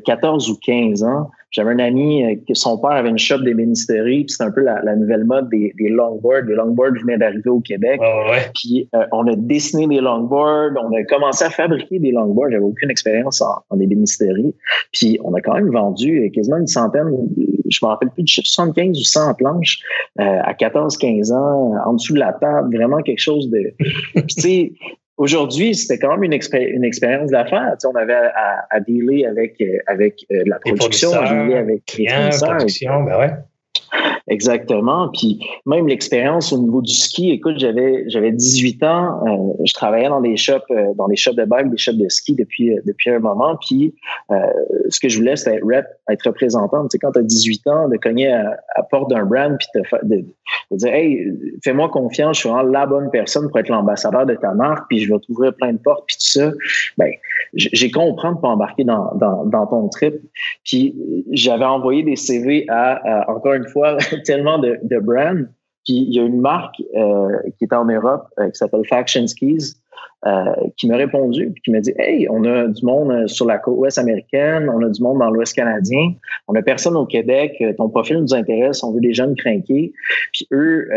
Speaker 3: 14 ou 15 ans. J'avais un ami euh, que son père avait une shop d'ébénisterie, puis c'est un peu la, la, nouvelle mode des, des longboards. Les longboards venaient d'arriver au Québec. Puis euh, on a dessiné des longboards, on a commencé à fabriquer des longboards. J'avais aucune expérience en, en ébénisterie. Puis on a quand même vendu quasiment une centaine, je me rappelle plus chiffre, 75 ou 100 planches euh, à 14-15 ans, en dessous de la table, vraiment quelque chose de... Tu sais, Aujourd'hui, c'était quand même une, une expérience d'affaires. Tu sais, on avait à, à, dealer avec, euh, avec euh, la production, à dealer avec
Speaker 2: les production, ben ouais.
Speaker 3: Exactement. Puis même l'expérience au niveau du ski, écoute, j'avais j'avais 18 ans, euh, je travaillais dans des shops euh, dans des shops de bike, des shops de ski depuis euh, depuis un moment. Puis ce que je voulais, c'était être rep, être représentant. Tu sais, quand tu as 18 ans, de cogner à, à porte d'un brand, puis de, de, dire Hey, fais-moi confiance, je suis vraiment la bonne personne pour être l'ambassadeur de ta marque, puis je vais t'ouvrir plein de portes, puis tout ça. Ben, j'ai compris de pas embarquer dans, dans, ton trip. Puis j'avais envoyé des CV à encore une fois tellement de, de brands. Puis il y a une marque euh, qui est en Europe euh, qui s'appelle Faction Skis euh, qui m'a répondu puis qui m'a dit Hey, on a du monde sur la côte ouest américaine, on a du monde dans l'ouest canadien, on a personne au Québec, ton profil nous intéresse, on veut des jeunes crinqués. Puis eux,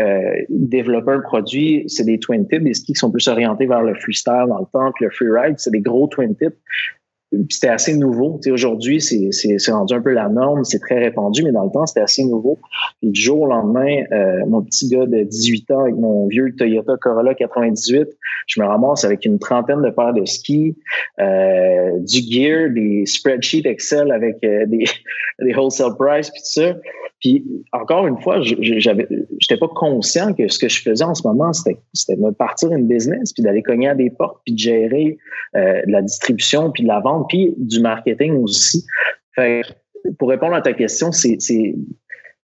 Speaker 3: développer un produit, c'est des twin tips, des skis qui sont plus orientés vers le freestyle dans le temps, puis le freeride, c'est des gros twin tips c'était assez nouveau. Aujourd'hui, c'est rendu un peu la norme, c'est très répandu, mais dans le temps, c'était assez nouveau. Puis du jour au lendemain, euh, mon petit gars de 18 ans avec mon vieux Toyota Corolla 98, je me ramasse avec une trentaine de paires de skis, euh, du gear, des spreadsheets Excel avec euh, des, des wholesale price, puis tout ça. Puis encore une fois, j'avais, j'étais pas conscient que ce que je faisais en ce moment, c'était, c'était de partir une business, puis d'aller cogner à des portes, puis de gérer euh, la distribution, puis de la vente, puis du marketing aussi. Fait, pour répondre à ta question, c'est, c'est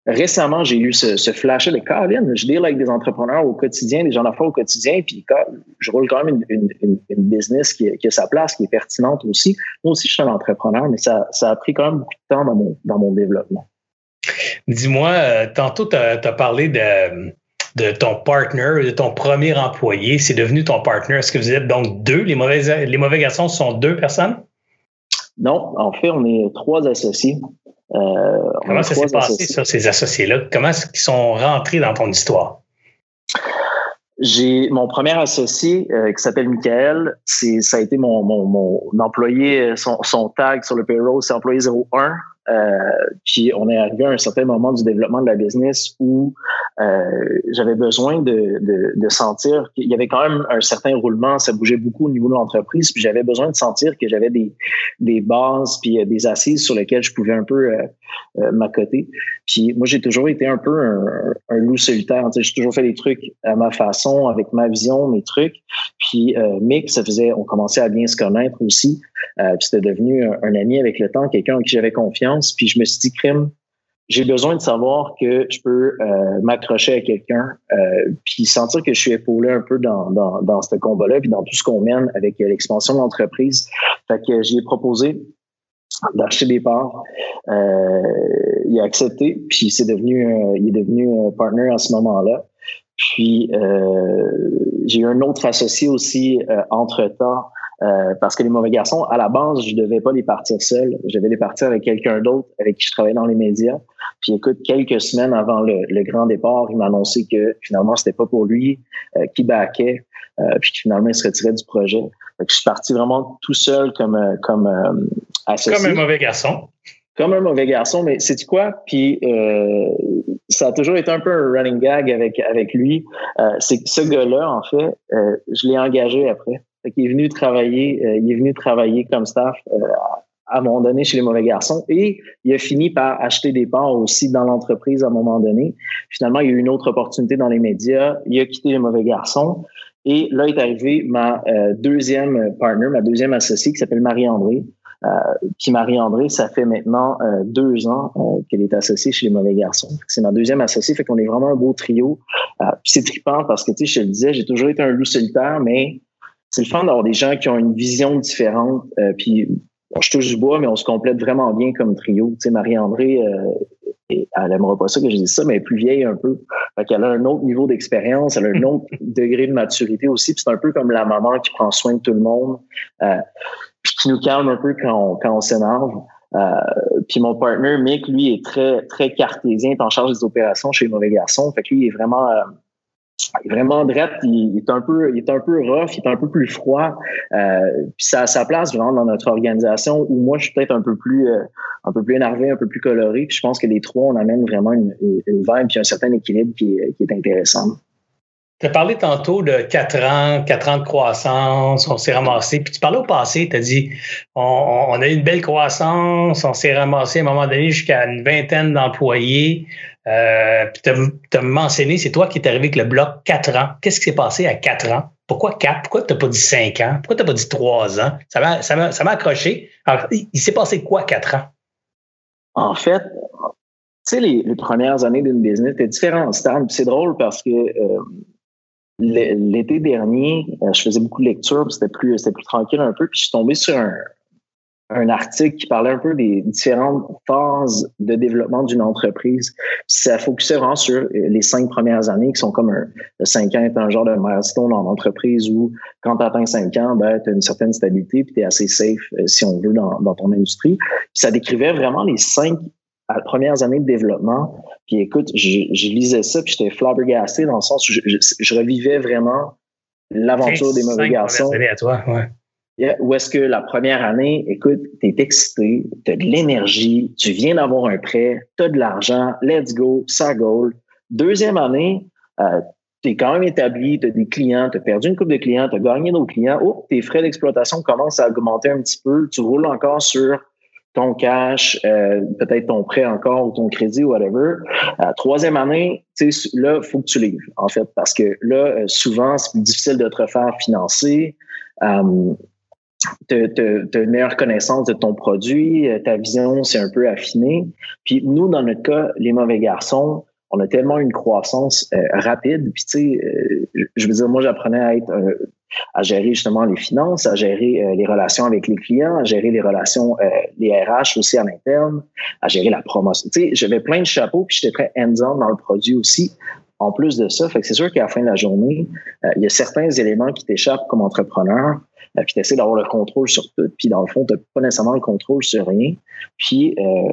Speaker 3: récemment j'ai eu ce, ce flash de Colin, je deal avec des entrepreneurs au quotidien, des gens d'affaires au quotidien, puis je roule quand même une, une, une business qui, qui, a sa place, qui est pertinente aussi. Moi aussi, je suis un entrepreneur, mais ça, ça a pris quand même beaucoup de temps dans mon, dans mon développement.
Speaker 2: Dis-moi, euh, tantôt, tu as, parlé de, de ton partner, de ton premier employé. C'est devenu ton partner. Est-ce que vous êtes donc deux? Les mauvais, les mauvais garçons sont deux personnes?
Speaker 3: Non, en fait, on est trois associés.
Speaker 2: Comment ça s'est passé, ça, ces associés-là? Comment est-ce qu'ils sont rentrés dans ton histoire?
Speaker 3: J'ai mon premier associé euh, qui s'appelle Michael, c'est ça a été mon, mon, mon employé, son, son tag sur le payroll, c'est employé 01. Euh, puis on est arrivé à un certain moment du développement de la business où euh, j'avais besoin de, de, sentir qu'il y avait quand même un certain roulement, ça bougeait beaucoup au niveau de l'entreprise, puis j'avais besoin de sentir que j'avais des, des bases puis euh, des assises sur lesquelles je pouvais un peu m'accoter. Puis moi, j'ai toujours été un peu un, un loup solitaire. J'ai toujours fait les trucs à ma façon, avec ma vision, mes trucs. Puis Mick, ça faisait, on commençait à bien se connaître aussi. Euh, puis c'était devenu un, ami avec le temps, quelqu'un en qui j'avais confiance. Puis je me suis dit, crime, j'ai besoin de savoir que je peux euh, m'accrocher à quelqu'un, euh, puis sentir que je suis épaulé un peu dans, dans, dans ce combat-là, puis dans tout ce qu'on mène avec euh, l'expansion de l'entreprise. Fait que j'y ai proposé d'acheter des parts. Il a accepté, puis c'est devenu, il est devenu un partner à ce moment-là. Puis j'ai eu un autre associé aussi entre-temps euh, parce que les mauvais garçons, à la base, je devais pas les partir seul. Je devais les partir avec quelqu'un d'autre avec qui je travaillais dans les médias. Puis écoute, quelques semaines avant le, le grand départ, il m'a annoncé que finalement, c'était pas pour lui, euh, qui baquait, euh, puis finalement, il se retirait du projet. Donc, je suis parti vraiment tout seul comme, euh, comme associé.
Speaker 2: Comme un mauvais garçon.
Speaker 3: Comme un mauvais garçon, mais c'est quoi? Puis ça a toujours été un peu un running gag avec, avec lui. c'est ce gars-là, en fait, je l'ai engagé après. Il est venu travailler, euh, il est venu travailler comme staff euh, à un moment donné chez les mauvais garçons et il a fini par acheter des parts aussi dans l'entreprise à un moment donné. Finalement, il y a eu une autre opportunité dans les médias. Il a quitté les mauvais garçons et là est arrivé ma euh, deuxième partner, ma deuxième associée qui s'appelle Marie-André. Marie-André, ça fait maintenant deux ans qu'elle est associée chez les mauvais garçons. C'est ma deuxième associée, fait qu'on est vraiment un beau trio. c'est trippant parce que, tu sais, je te le disais, j'ai toujours été un loup solitaire, mais c'est le fun d'avoir des gens qui ont une vision différente. Euh, puis je touche du bois, mais on se complète vraiment bien comme trio. Tu sais, Marie-André, euh, elle aimera pas ça que je dise ça, mais elle est plus vieille un peu. Fait qu'elle a un autre niveau d'expérience, elle a un autre degré de maturité aussi. Puis c'est un peu comme la maman qui prend soin de tout le monde, euh, puis qui nous calme un peu quand on, quand on s'énerve. Euh, puis mon partner, Mick, lui, est très, très cartésien, est en charge des opérations chez les mauvais garçons. Fait que lui, il est vraiment euh, vraiment drette, il, est un peu, il est un peu rough, il est un peu plus froid. Euh, puis ça a sa place vraiment dans notre organisation où moi je suis peut-être un peu plus, euh, un peu plus énervé, un peu plus coloré. Puis je pense que les trois on amène vraiment une, vibe puis un certain équilibre qui, est intéressant.
Speaker 2: Tu as parlé tantôt de quatre ans, quatre ans de croissance, on s'est ramassé. Puis tu parlais au passé, tu as dit on, a eu une belle croissance, on s'est ramassé à un moment donné jusqu'à une vingtaine d'employés. Euh, puis tu as, mentionné, c'est toi qui es arrivé avec le bloc 4 ans. Qu'est-ce qui s'est passé à 4 ans? Pourquoi 4? Pourquoi tu n'as pas dit 5 ans? Pourquoi tu n'as pas dit 3 ans? Ça m'a, accroché. Alors, il, s'est passé quoi 4 ans?
Speaker 3: En fait, tu sais, les, premières années d'une business, tu différents stades. C'est drôle parce que euh, l'été dernier, euh, je faisais beaucoup de lectures, c'était plus, plus tranquille un peu, puis je suis tombé sur un, un article qui parlait un peu des différentes phases de développement d'une entreprise. Ça focusait vraiment sur euh, les cinq premières années qui sont comme un, le cinq ans est un genre de milestone en entreprise où quand tu atteins cinq ans, ben, tu as une certaine stabilité puis tu es assez safe, euh, si on veut, dans, dans ton industrie. Puis ça décrivait vraiment les cinq premières années de développement. Puis écoute, je, je lisais ça puis j'étais flabbergasté dans le sens où je, je, je revivais vraiment l'aventure des mauvais garçons.
Speaker 2: À toi, ouais.
Speaker 3: Où est-ce que la première année, écoute, tu es excité, tu as de l'énergie, tu viens d'avoir un prêt, tu as de l'argent, let's go, ça goal. Deuxième année, euh, tu es quand même établi, tu as des clients, tu as perdu une coupe de clients, tu as gagné d'autres clients, oh, tes frais d'exploitation commencent à augmenter un petit peu, tu roules encore sur ton cash, euh, peut-être ton prêt encore ou ton crédit ou whatever. Euh, troisième année, là, faut que tu livres, en fait, parce que là, euh, souvent, c'est plus difficile de te refaire financer. Tu as une meilleure connaissance de ton produit, euh, ta vision s'est un peu affinée. Puis nous, dans notre cas, les mauvais garçons, on a tellement une croissance euh, rapide. Puis tu sais, euh, je veux dire, moi, j'apprenais à être à gérer justement les finances, à gérer les relations avec les clients, à gérer les relations, les RH aussi à l'interne, à gérer la promotion. Tu sais, j'avais plein de chapeaux, puis j'étais très hands-on dans le produit aussi. En plus de ça, fait que c'est sûr qu'à la fin de la journée, il y a certains éléments qui t'échappent comme entrepreneur euh, puis tu essaies d'avoir le contrôle sur tout, puis dans le fond, tu n'as pas nécessairement le contrôle sur rien. Puis, euh,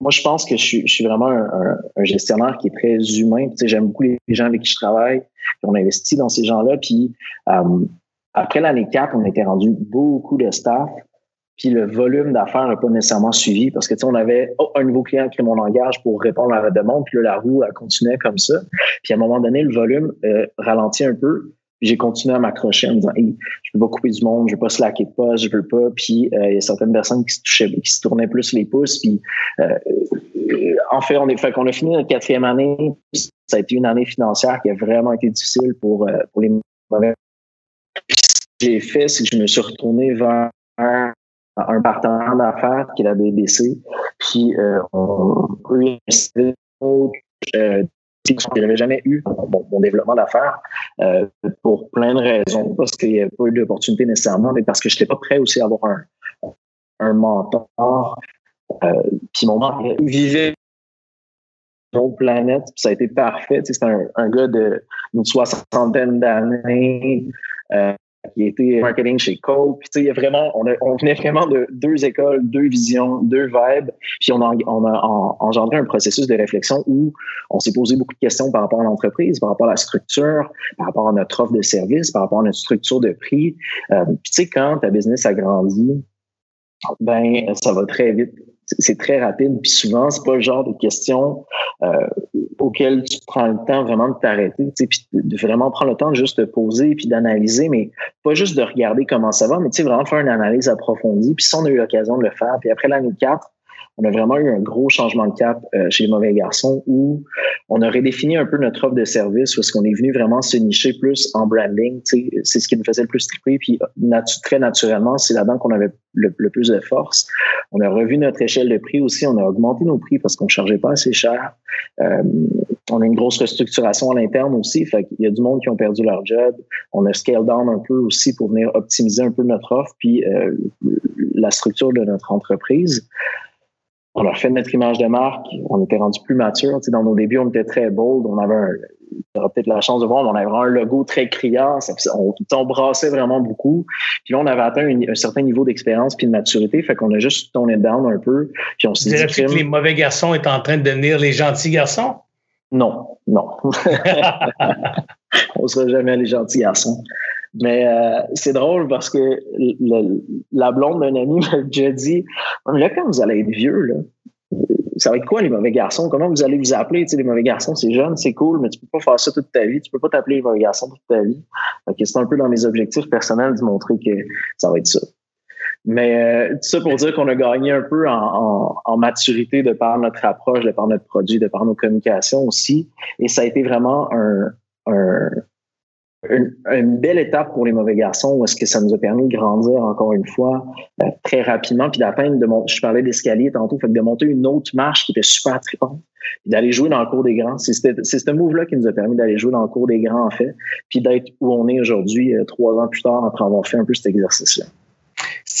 Speaker 3: moi, je pense que je suis, vraiment un, gestionnaire qui est très humain. Tu sais, j'aime beaucoup les gens avec qui je travaille. on investit dans ces gens-là. Puis euh, après l'année 4, on était rendu beaucoup de staff. Puis le volume d'affaires n'a pas nécessairement suivi parce que tu sais, on avait oh, un nouveau client qui mon langage pour répondre à la demande. Puis là, la roue elle continuait comme ça. Puis à un moment donné, le volume euh, ralentit un peu. J'ai continué à m'accrocher en me disant hey, je peux pas couper du monde, je veux pas slacker de pas, je veux pas. Puis euh, il y a certaines personnes qui se touchaient, qui se tournaient plus les pouces. Puis euh, en fait, on est fait qu'on a fini notre quatrième année. Ça a été une année financière qui a vraiment été difficile pour, euh, pour les mauvais. Puis ce que j'ai fait, c'est que je me suis retourné vers un partenaire d'affaires qui est la BBC. Puis euh, on a eu un je n'avais jamais eu mon, développement d'affaires euh, pour plein de raisons, parce qu'il n'y avait pas eu d'opportunité nécessairement, mais parce que je n'étais pas prêt aussi à avoir un, un mentor. Euh, puis mon mentor vivait une planète, puis ça a été parfait. C'est un, un, gars d'une soixantaine d'années. Euh, qui était marketing chez Coke. Puis, il y a vraiment, on, a, on, venait vraiment de deux écoles, deux visions, deux vibes. Puis, on a, on a engendré un processus de réflexion où on s'est posé beaucoup de questions par rapport à l'entreprise, par rapport à la structure, par rapport à notre offre de service, par rapport à notre structure de prix. Euh, puis, tu sais, quand ta business a grandi, ben, ça va très vite c'est très rapide. Puis souvent, c'est pas le genre de questions euh, auxquelles tu prends le temps vraiment de t'arrêter, puis de vraiment prendre le temps de juste te poser puis d'analyser, mais pas juste de regarder comment ça va, mais tu sais, vraiment faire une analyse approfondie. Puis si on a eu l'occasion de le faire, puis après l'année 4, on a vraiment eu un gros changement de cap euh, chez les mauvais garçons où on a redéfini un peu notre offre de service parce qu'on est venu vraiment se nicher plus en branding. C'est ce qui nous faisait le plus triper. Puis très naturellement, c'est là-dedans qu'on avait le, plus de force. On a revu notre échelle de prix aussi. On a augmenté nos prix parce qu'on ne chargeait pas assez cher. Euh, on a une grosse restructuration à l'interne aussi. Fait qu'il y a du monde qui ont perdu leur job. On a scale down un peu aussi pour venir optimiser un peu notre offre puis euh, la structure de notre entreprise on a fait notre image de marque, on était rendu plus mature. Tu dans nos débuts, on était très bold, on avait un, peut-être la chance de voir, on avait vraiment un logo très criard, on, on brassait vraiment beaucoup. Puis là, on avait atteint un certain niveau d'expérience puis de maturité, fait qu'on a juste tourné down un peu. Puis on s'est dit
Speaker 2: que les mauvais garçons est en train de devenir les gentils garçons?
Speaker 3: Non, non. on sera jamais les gentils garçons. Mais euh, c'est drôle parce que la blonde d'un ami m'a déjà dit là, quand vous allez être vieux, là, ça va être quoi les mauvais garçons? Comment vous allez vous appeler? Tu sais, les mauvais garçons, c'est jeune, c'est cool, mais tu peux pas faire ça toute ta vie. Tu peux pas t'appeler les mauvais garçons toute ta vie. c'est un peu dans mes objectifs personnels de montrer que ça va être ça. Mais euh, tout ça pour dire qu'on a gagné un peu en, en, maturité de par notre approche, de par notre produit, de par nos communications aussi. Et ça a été vraiment un, un, une, belle étape pour les mauvais garçons où est-ce que ça nous a permis de grandir encore une fois euh, très rapidement puis d'atteindre de mon, je parlais d'escalier tantôt fait de monter une autre marche qui était super trippante puis d'aller jouer dans le cours des grands. C'est ce move là qui nous a permis d'aller jouer dans le cours des grands en fait puis d'être où on est aujourd'hui euh, trois ans plus tard après avoir fait un peu cet exercice là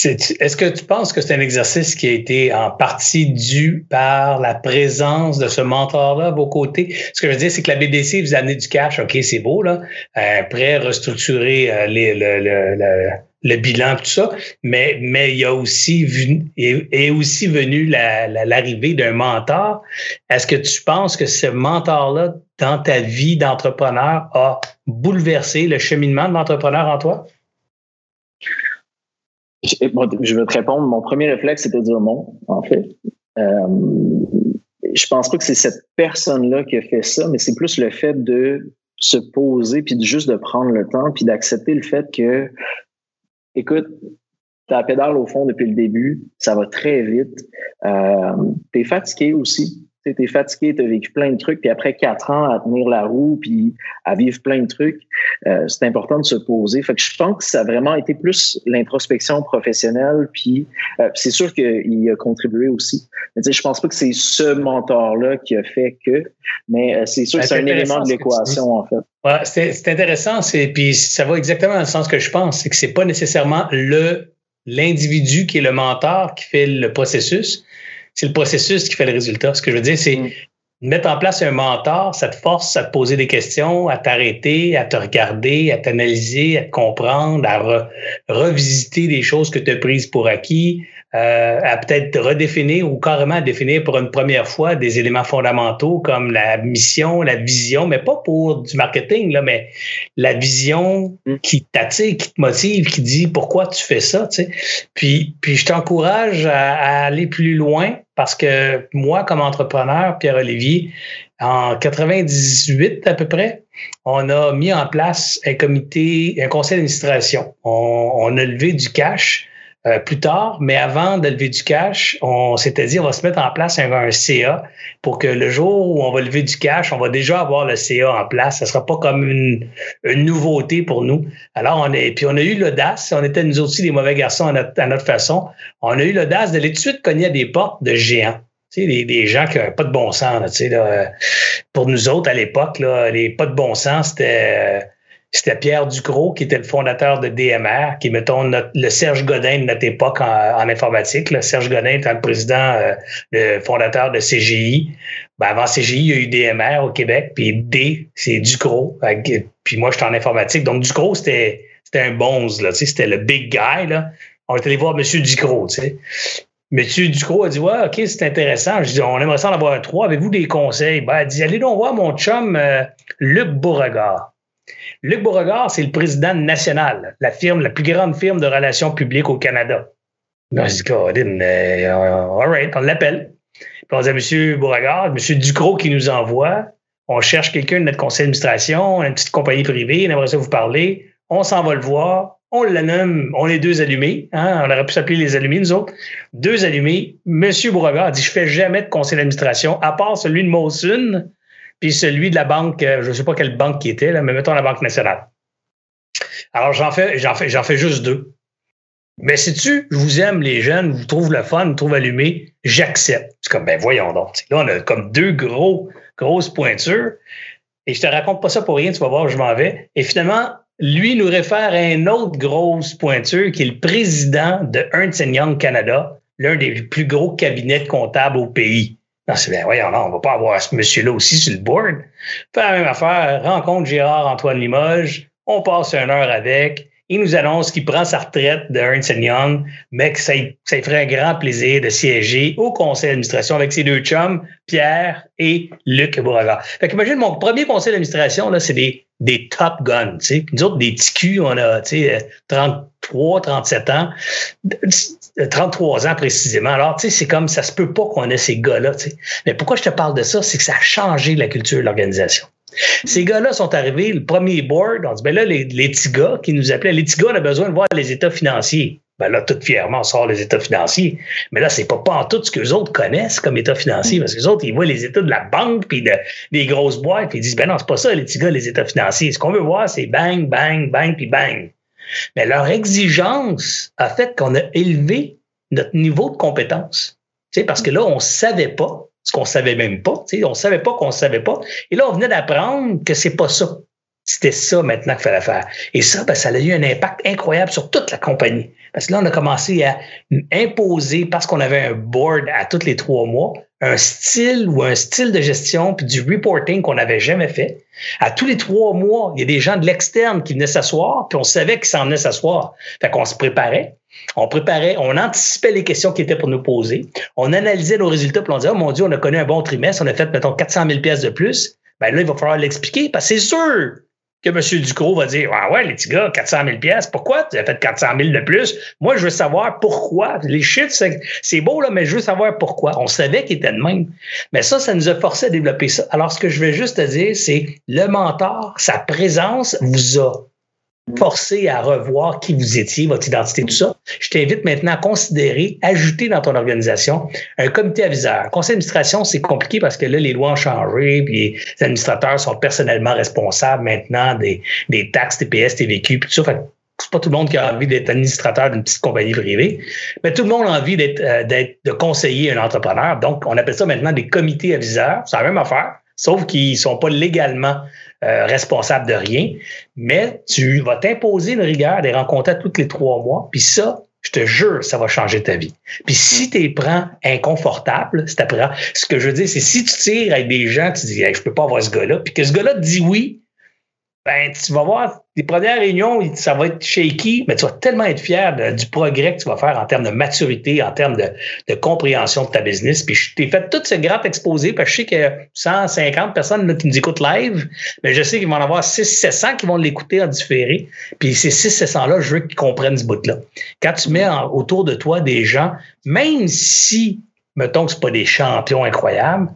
Speaker 2: est-ce que tu penses que c'est un exercice qui a été en partie dû par la présence de ce mentor-là à vos côtés? Ce que je veux dire, c'est que la BDC vous a amené du cash, OK, c'est beau, là, euh, prêt à restructurer euh, le, le, le, bilan, tout ça, mais, il y a aussi est, aussi venu l'arrivée d'un mentor. Est-ce que tu penses que ce mentor-là, dans ta vie d'entrepreneur, a bouleversé le cheminement de l'entrepreneur en toi?
Speaker 3: Je vais te répondre. Mon premier réflexe, c'était de dire non, en fait. Euh, je pense pas que c'est cette personne-là qui a fait ça, mais c'est plus le fait de se poser puis juste de prendre le temps puis d'accepter le fait que, écoute, ta pédale au fond depuis le début, ça va très vite. Euh, tu es fatigué aussi tu es fatigué, tu as vécu plein de trucs, puis après quatre ans à tenir la roue, puis à vivre plein de trucs, euh, c'est important de se poser. Fait que je pense que ça a vraiment été plus l'introspection professionnelle, puis euh, c'est sûr qu'il a contribué aussi. Mais je pense pas que c'est ce mentor-là qui a fait que, mais euh, c'est sûr que c'est un élément de l'équation, en fait.
Speaker 2: Ouais, c'est intéressant, puis ça va exactement dans le sens que je pense, c'est que c'est pas nécessairement le l'individu qui est le mentor qui fait le processus, c'est le processus qui fait le résultat. Ce que je veux dire, c'est mm. mettre en place un mentor, ça te force à te poser des questions, à t'arrêter, à te regarder, à t'analyser, à te comprendre, à revisiter des choses que tu as prises pour acquis. euh, à peut-être redéfinir ou carrément définir pour une première fois des éléments fondamentaux comme la mission, la vision, mais pas pour du marketing, là, mais la vision mm. qui t'attire, qui te motive, qui dit pourquoi tu fais ça. Tu sais. Puis, puis je t'encourage à, à aller plus loin parce que moi, comme entrepreneur, Pierre-Olivier, en 98 à peu près, on a mis en place un comité, un conseil d'administration. On, on, a levé du cash euh, plus tard, mais avant de lever du cash, on s'était dit on va se mettre en place un, CA pour que le jour où on va lever du cash, on va déjà avoir le CA en place. Ça sera pas comme une, nouveauté pour nous. Alors on est, puis on a eu l'audace, on était nous aussi des mauvais garçons à notre, façon. On a eu l'audace d'aller tout de suite cogner à des portes de géants. Des, des gens qui n'avaient pas de bon sens. Là, là, pour nous autres, à l'époque, les pas de bon sens, c'était c'était Pierre Ducrot, qui était le fondateur de DMR, qui mettons, le Serge Godin de notre époque en, informatique. Serge Godin était le président, euh, le fondateur de CGI. Ben, avant CGI, il y a eu DMR au Québec, puis D, c'est Ducrot. Puis moi, j'étais en informatique. Donc, Ducrot, c'était, un bonze, là, c'était le big guy. Là. On est allé voir M. Ducrot. Tu sais. M. Ducrot a dit Ouais, OK, c'est intéressant. Je dis On aimerait ça en avoir un trois. Avez-vous des conseils? Ben, elle dit Allez donc voir mon chum euh, Luc Beauregard. Luc Beauregard, c'est le président national, la firme, la plus grande firme de relations publiques au Canada. Là, je dis, euh, all right, on l'appelle. Puis on dit à M. Beauregard, M. Ducrot qui nous envoie, on cherche quelqu'un de notre conseil d'administration, une petite compagnie privée, on aimerait ça vous parler, on s'en va le voir, on le nomme, on est deux allumés, hein, on aurait pu s'appeler les allumés, nous autres, deux allumés. M. Beauregard dit, je fais jamais de conseil d'administration, à part celui de Mosun, puis celui de la banque, euh, je ne sais pas quelle banque qui était, là, mais mettons la Banque nationale. Alors, j'en fais, j'en fais, j'en fais juste deux. Mais si tu, je vous aime, les jeunes, vous trouvez le fun, vous trouvez allumé, j'accepte. C'est comme, ben voyons donc. Là, on a comme deux gros, grosses pointures. Et je te raconte pas ça pour rien, tu vas voir je m'en vais. Et finalement, lui nous réfère à une autre grosse pointure qui est le président de Ernst Young Canada, l'un des plus gros cabinets comptables au pays. Non, c'est bien, voyons, non, on va pas avoir ce monsieur-là aussi sur le board. Fait la même affaire, rencontre Gérard-Antoine Limoges, on passe une heure avec, il nous annonce qu'il prend sa retraite de Ernst Young, mais que ça, ça ferait un grand plaisir de siéger au conseil d'administration avec ses deux chums, Pierre et Luc Beauregard. Fait qu'imagine, mon premier conseil d'administration, là, c'est des, des top guns, tu sais. Nous autres, des TQ, on a, tu sais, 33, 37 ans. 33 ans précisément. Alors, tu sais, c'est comme ça se peut pas qu'on ait ces gars-là. Tu sais. Mais pourquoi je te parle de ça? C'est que ça a changé la culture de l'organisation. Ces gars-là sont arrivés, le premier board, on dit, ben là, les, les petits qui nous appelaient, les petits gars, on a besoin de voir les états financiers. Ben là, tout fièrement, on sort les états financiers. Mais là, c'est pas, pas en tout ce que les autres connaissent comme états financiers, parce que les autres, ils voient les états de la banque puis de, des grosses boîtes, puis ils disent, ben non, c'est pas ça, les petits gars, les états financiers. Ce qu'on veut voir, c'est bang, bang, bang, puis bang. Mais leur exigence a fait qu'on a élevé notre niveau de compétence. Tu sais, parce que là, on ne savait pas ce qu'on savait même pas. Tu sais, on savait pas qu'on savait pas. Et là, on venait d'apprendre que c'est pas ça. C'était ça maintenant qu'il fallait faire. Et ça, ben, ça a eu un impact incroyable sur toute la compagnie. Parce que là, on a commencé à imposer, parce qu'on avait un board à tous les trois mois, un style ou un style de gestion puis du reporting qu'on n'avait jamais fait. À tous les trois mois, il y a des gens de l'externe qui venaient s'asseoir, puis on savait qu'ils s'en venaient s'asseoir. Fait qu'on se préparait. On préparait, on anticipait les questions qui étaient pour nous poser. On analysait nos résultats, puis on disait, oh mon Dieu, on a connu un bon trimestre, on a fait, mettons, 400 000 pièces de plus. Ben là, il va falloir l'expliquer, parce que c'est sûr que M. Ducrot va dire Ah ouais, les petits gars, 400 000 pourquoi tu as fait 400 000 de plus? Moi, je veux savoir pourquoi. Les chiffres, c'est beau, là, mais je veux savoir pourquoi. On savait qu'il était de même. Mais ça, ça nous a forcé à développer ça. Alors, ce que je veux juste te dire, c'est le mentor, sa présence vous a forcé à revoir qui vous étiez, votre identité, tout ça. Je t'invite maintenant à considérer, ajouter dans ton organisation un comité aviseur. Conseil d'administration, c'est compliqué parce que là, les lois ont changé, puis les administrateurs sont personnellement responsables maintenant des, des taxes, TPS, TVQ, puis tout ça. c'est pas tout le monde qui a envie d'être administrateur d'une petite compagnie privée, mais tout le monde a envie d'être, euh, d'être, de conseiller un entrepreneur. Donc, on appelle ça maintenant des comités aviseurs. C'est la même affaire, sauf qu'ils sont pas légalement euh, responsable de rien, mais tu vas t'imposer une rigueur des rencontrer tous les trois mois, puis ça, je te jure, ça va changer ta vie. Puis si tu es prends inconfortable, ce que je veux dire, c'est si tu tires avec des gens, tu dis, je peux pas avoir ce gars-là, puis que ce gars-là te dit oui, ben, tu vas voir, les premières réunions, ça va être shaky, mais tu vas tellement être fier du progrès que tu vas faire en termes de maturité, en termes de, compréhension de ta business. Puis je t'ai fait tout ce grand exposé, parce que je sais a 150 personnes qui nous écoutent live, mais je sais qu'il va en avoir 600-700 qui vont l'écouter en différé. Puis ces 600-700-là, je veux qu'ils comprennent ce bout-là. Quand tu mets autour de toi des gens, même si, mettons que ce pas des champions incroyables,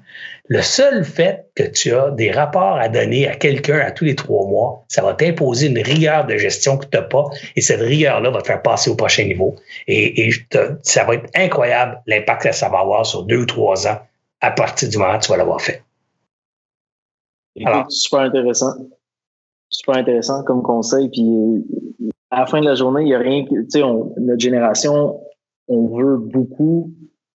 Speaker 2: le seul fait que tu as des rapports à donner à quelqu'un à tous les trois mois, ça va t'imposer une rigueur de gestion que tu n'as pas et cette rigueur-là va te faire passer au prochain niveau. Et, ça va être incroyable l'impact que ça va avoir sur deux ou trois ans à partir du moment où tu vas l'avoir fait.
Speaker 3: Alors, super intéressant. Super intéressant comme conseil. Puis à la fin de la journée, il n'y a rien. Tu sais, notre génération, on veut beaucoup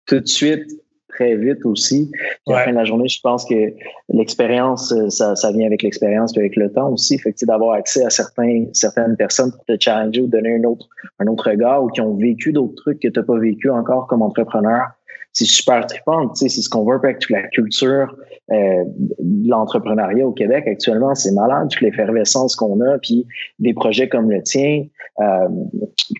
Speaker 3: tout de suite très vite aussi. à la fin de la journée, je pense que l'expérience, euh, ça, ça vient avec l'expérience et avec le temps aussi. Fait que d'avoir accès à certains, certaines personnes pour te challenger ou donner un autre, un autre regard ou qui ont vécu d'autres trucs que tu n'as pas vécu encore comme entrepreneur, c'est super trippant. Tu sais, c'est ce qu'on voit avec toute la culture euh, de l'entrepreneuriat au Québec actuellement. C'est malade, toute l'effervescence qu'on a. Puis des projets comme le tien, euh,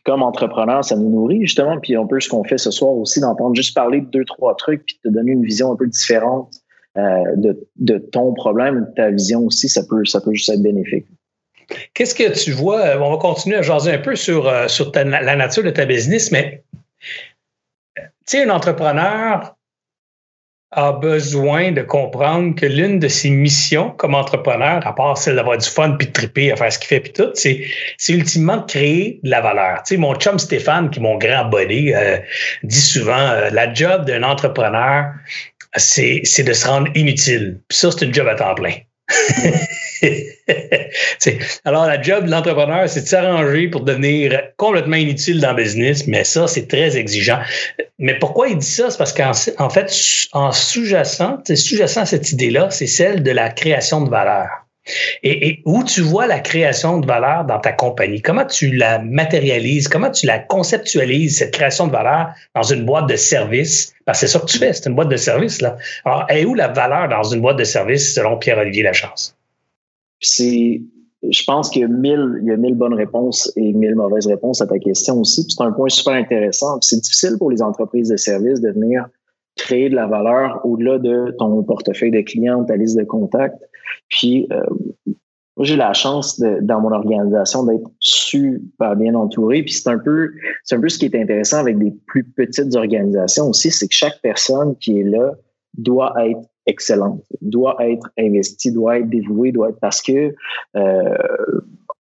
Speaker 3: comme entrepreneur, ça nous nourrit justement. Puis un peu ce qu'on fait ce soir aussi, d'entendre juste parler de deux, trois trucs, puis te donner une vision un peu différente euh, de, ton problème, de ta vision aussi, ça peut, ça peut juste être bénéfique.
Speaker 2: Qu'est-ce que tu vois? On va continuer à jaser un peu sur, sur la nature de ta business, mais tu sais, un entrepreneur a besoin de comprendre que l'une de ses missions comme entrepreneur, à part celle d'avoir du fun puis de triper à faire ce qu'il fait puis tout, c'est, c'est ultimement de créer de la valeur. Tu sais, mon chum Stéphane, qui est mon grand body, euh, dit souvent euh, la job d'un entrepreneur, c'est, c'est de se rendre inutile. Puis ça, c'est une job à temps plein. alors, la job de l'entrepreneur, c'est de s'arranger pour devenir complètement inutile dans le business, mais ça, c'est très exigeant. Mais pourquoi il dit ça? C'est parce qu'en en fait, en sous-jacent, sous-jacent à cette idée-là, c'est celle de la création de valeur. Et, où tu vois la création de valeur dans ta compagnie? Comment tu la matérialises? Comment tu la conceptualises, cette création de valeur, dans une boîte de service? Parce que c'est ça que tu fais, c'est une boîte de service. Là. Alors, est où la valeur dans une boîte de service selon Pierre-Olivier Lachance?
Speaker 3: C'est, je pense qu'il y a mille, il y a mille bonnes réponses et mille mauvaises réponses à ta question aussi. C'est un point super intéressant. C'est difficile pour les entreprises de services de venir créer de la valeur au-delà de ton portefeuille de clients, ta liste de contacts. Puis, euh, j'ai la chance dans mon organisation d'être super bien entouré. Puis c'est un peu, c'est un peu ce qui est intéressant avec des plus petites organisations aussi, c'est que chaque personne qui est là doit être excellente, doit être investie, doit être dévouée, doit être parce que euh,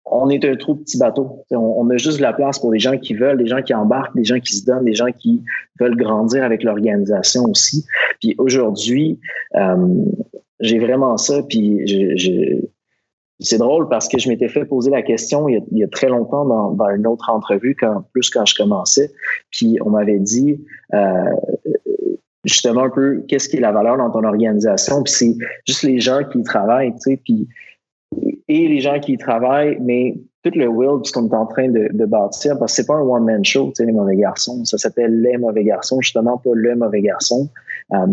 Speaker 3: on est un trop petit bateau. On, a juste de la place pour les gens qui veulent, les gens qui embarquent, les gens qui se donnent, les gens qui veulent grandir avec l'organisation aussi. Puis aujourd'hui, euh, j'ai vraiment ça. Puis c'est drôle parce que je m'étais fait poser la question il y a, très longtemps dans, une autre entrevue, plus quand je commençais. Puis on m'avait dit euh, justement un peu qu'est-ce qui est la valeur dans ton organisation. Puis c'est juste les gens qui y travaillent, tu sais, puis et les gens qui y travaillent, mais tout le will qu'on est en train de, de bâtir, parce que c'est pas un one-man show, tu sais, les mauvais garçons. Ça s'appelle les mauvais garçons, justement pas le mauvais garçon. Euh,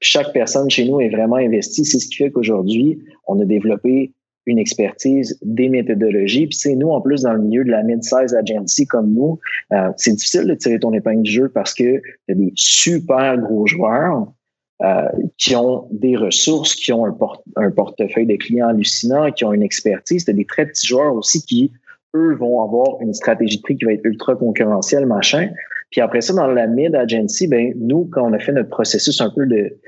Speaker 3: chaque personne chez nous est vraiment investie. C'est ce qui fait qu'aujourd'hui, on a développé une expertise, des méthodologies. Puis c'est nous, en plus, dans le milieu de la mid-size agency comme nous, euh, c'est difficile de tirer ton épingle du jeu parce que tu as des super gros joueurs euh, qui ont des ressources, qui ont un, un, portefeuille de clients hallucinant, qui ont une expertise. Tu as des très petits joueurs aussi qui, eux, vont avoir une stratégie de prix qui va être ultra concurrentielle, machin. Puis après ça, dans la mid agency, ben nous, quand on a fait notre processus un peu de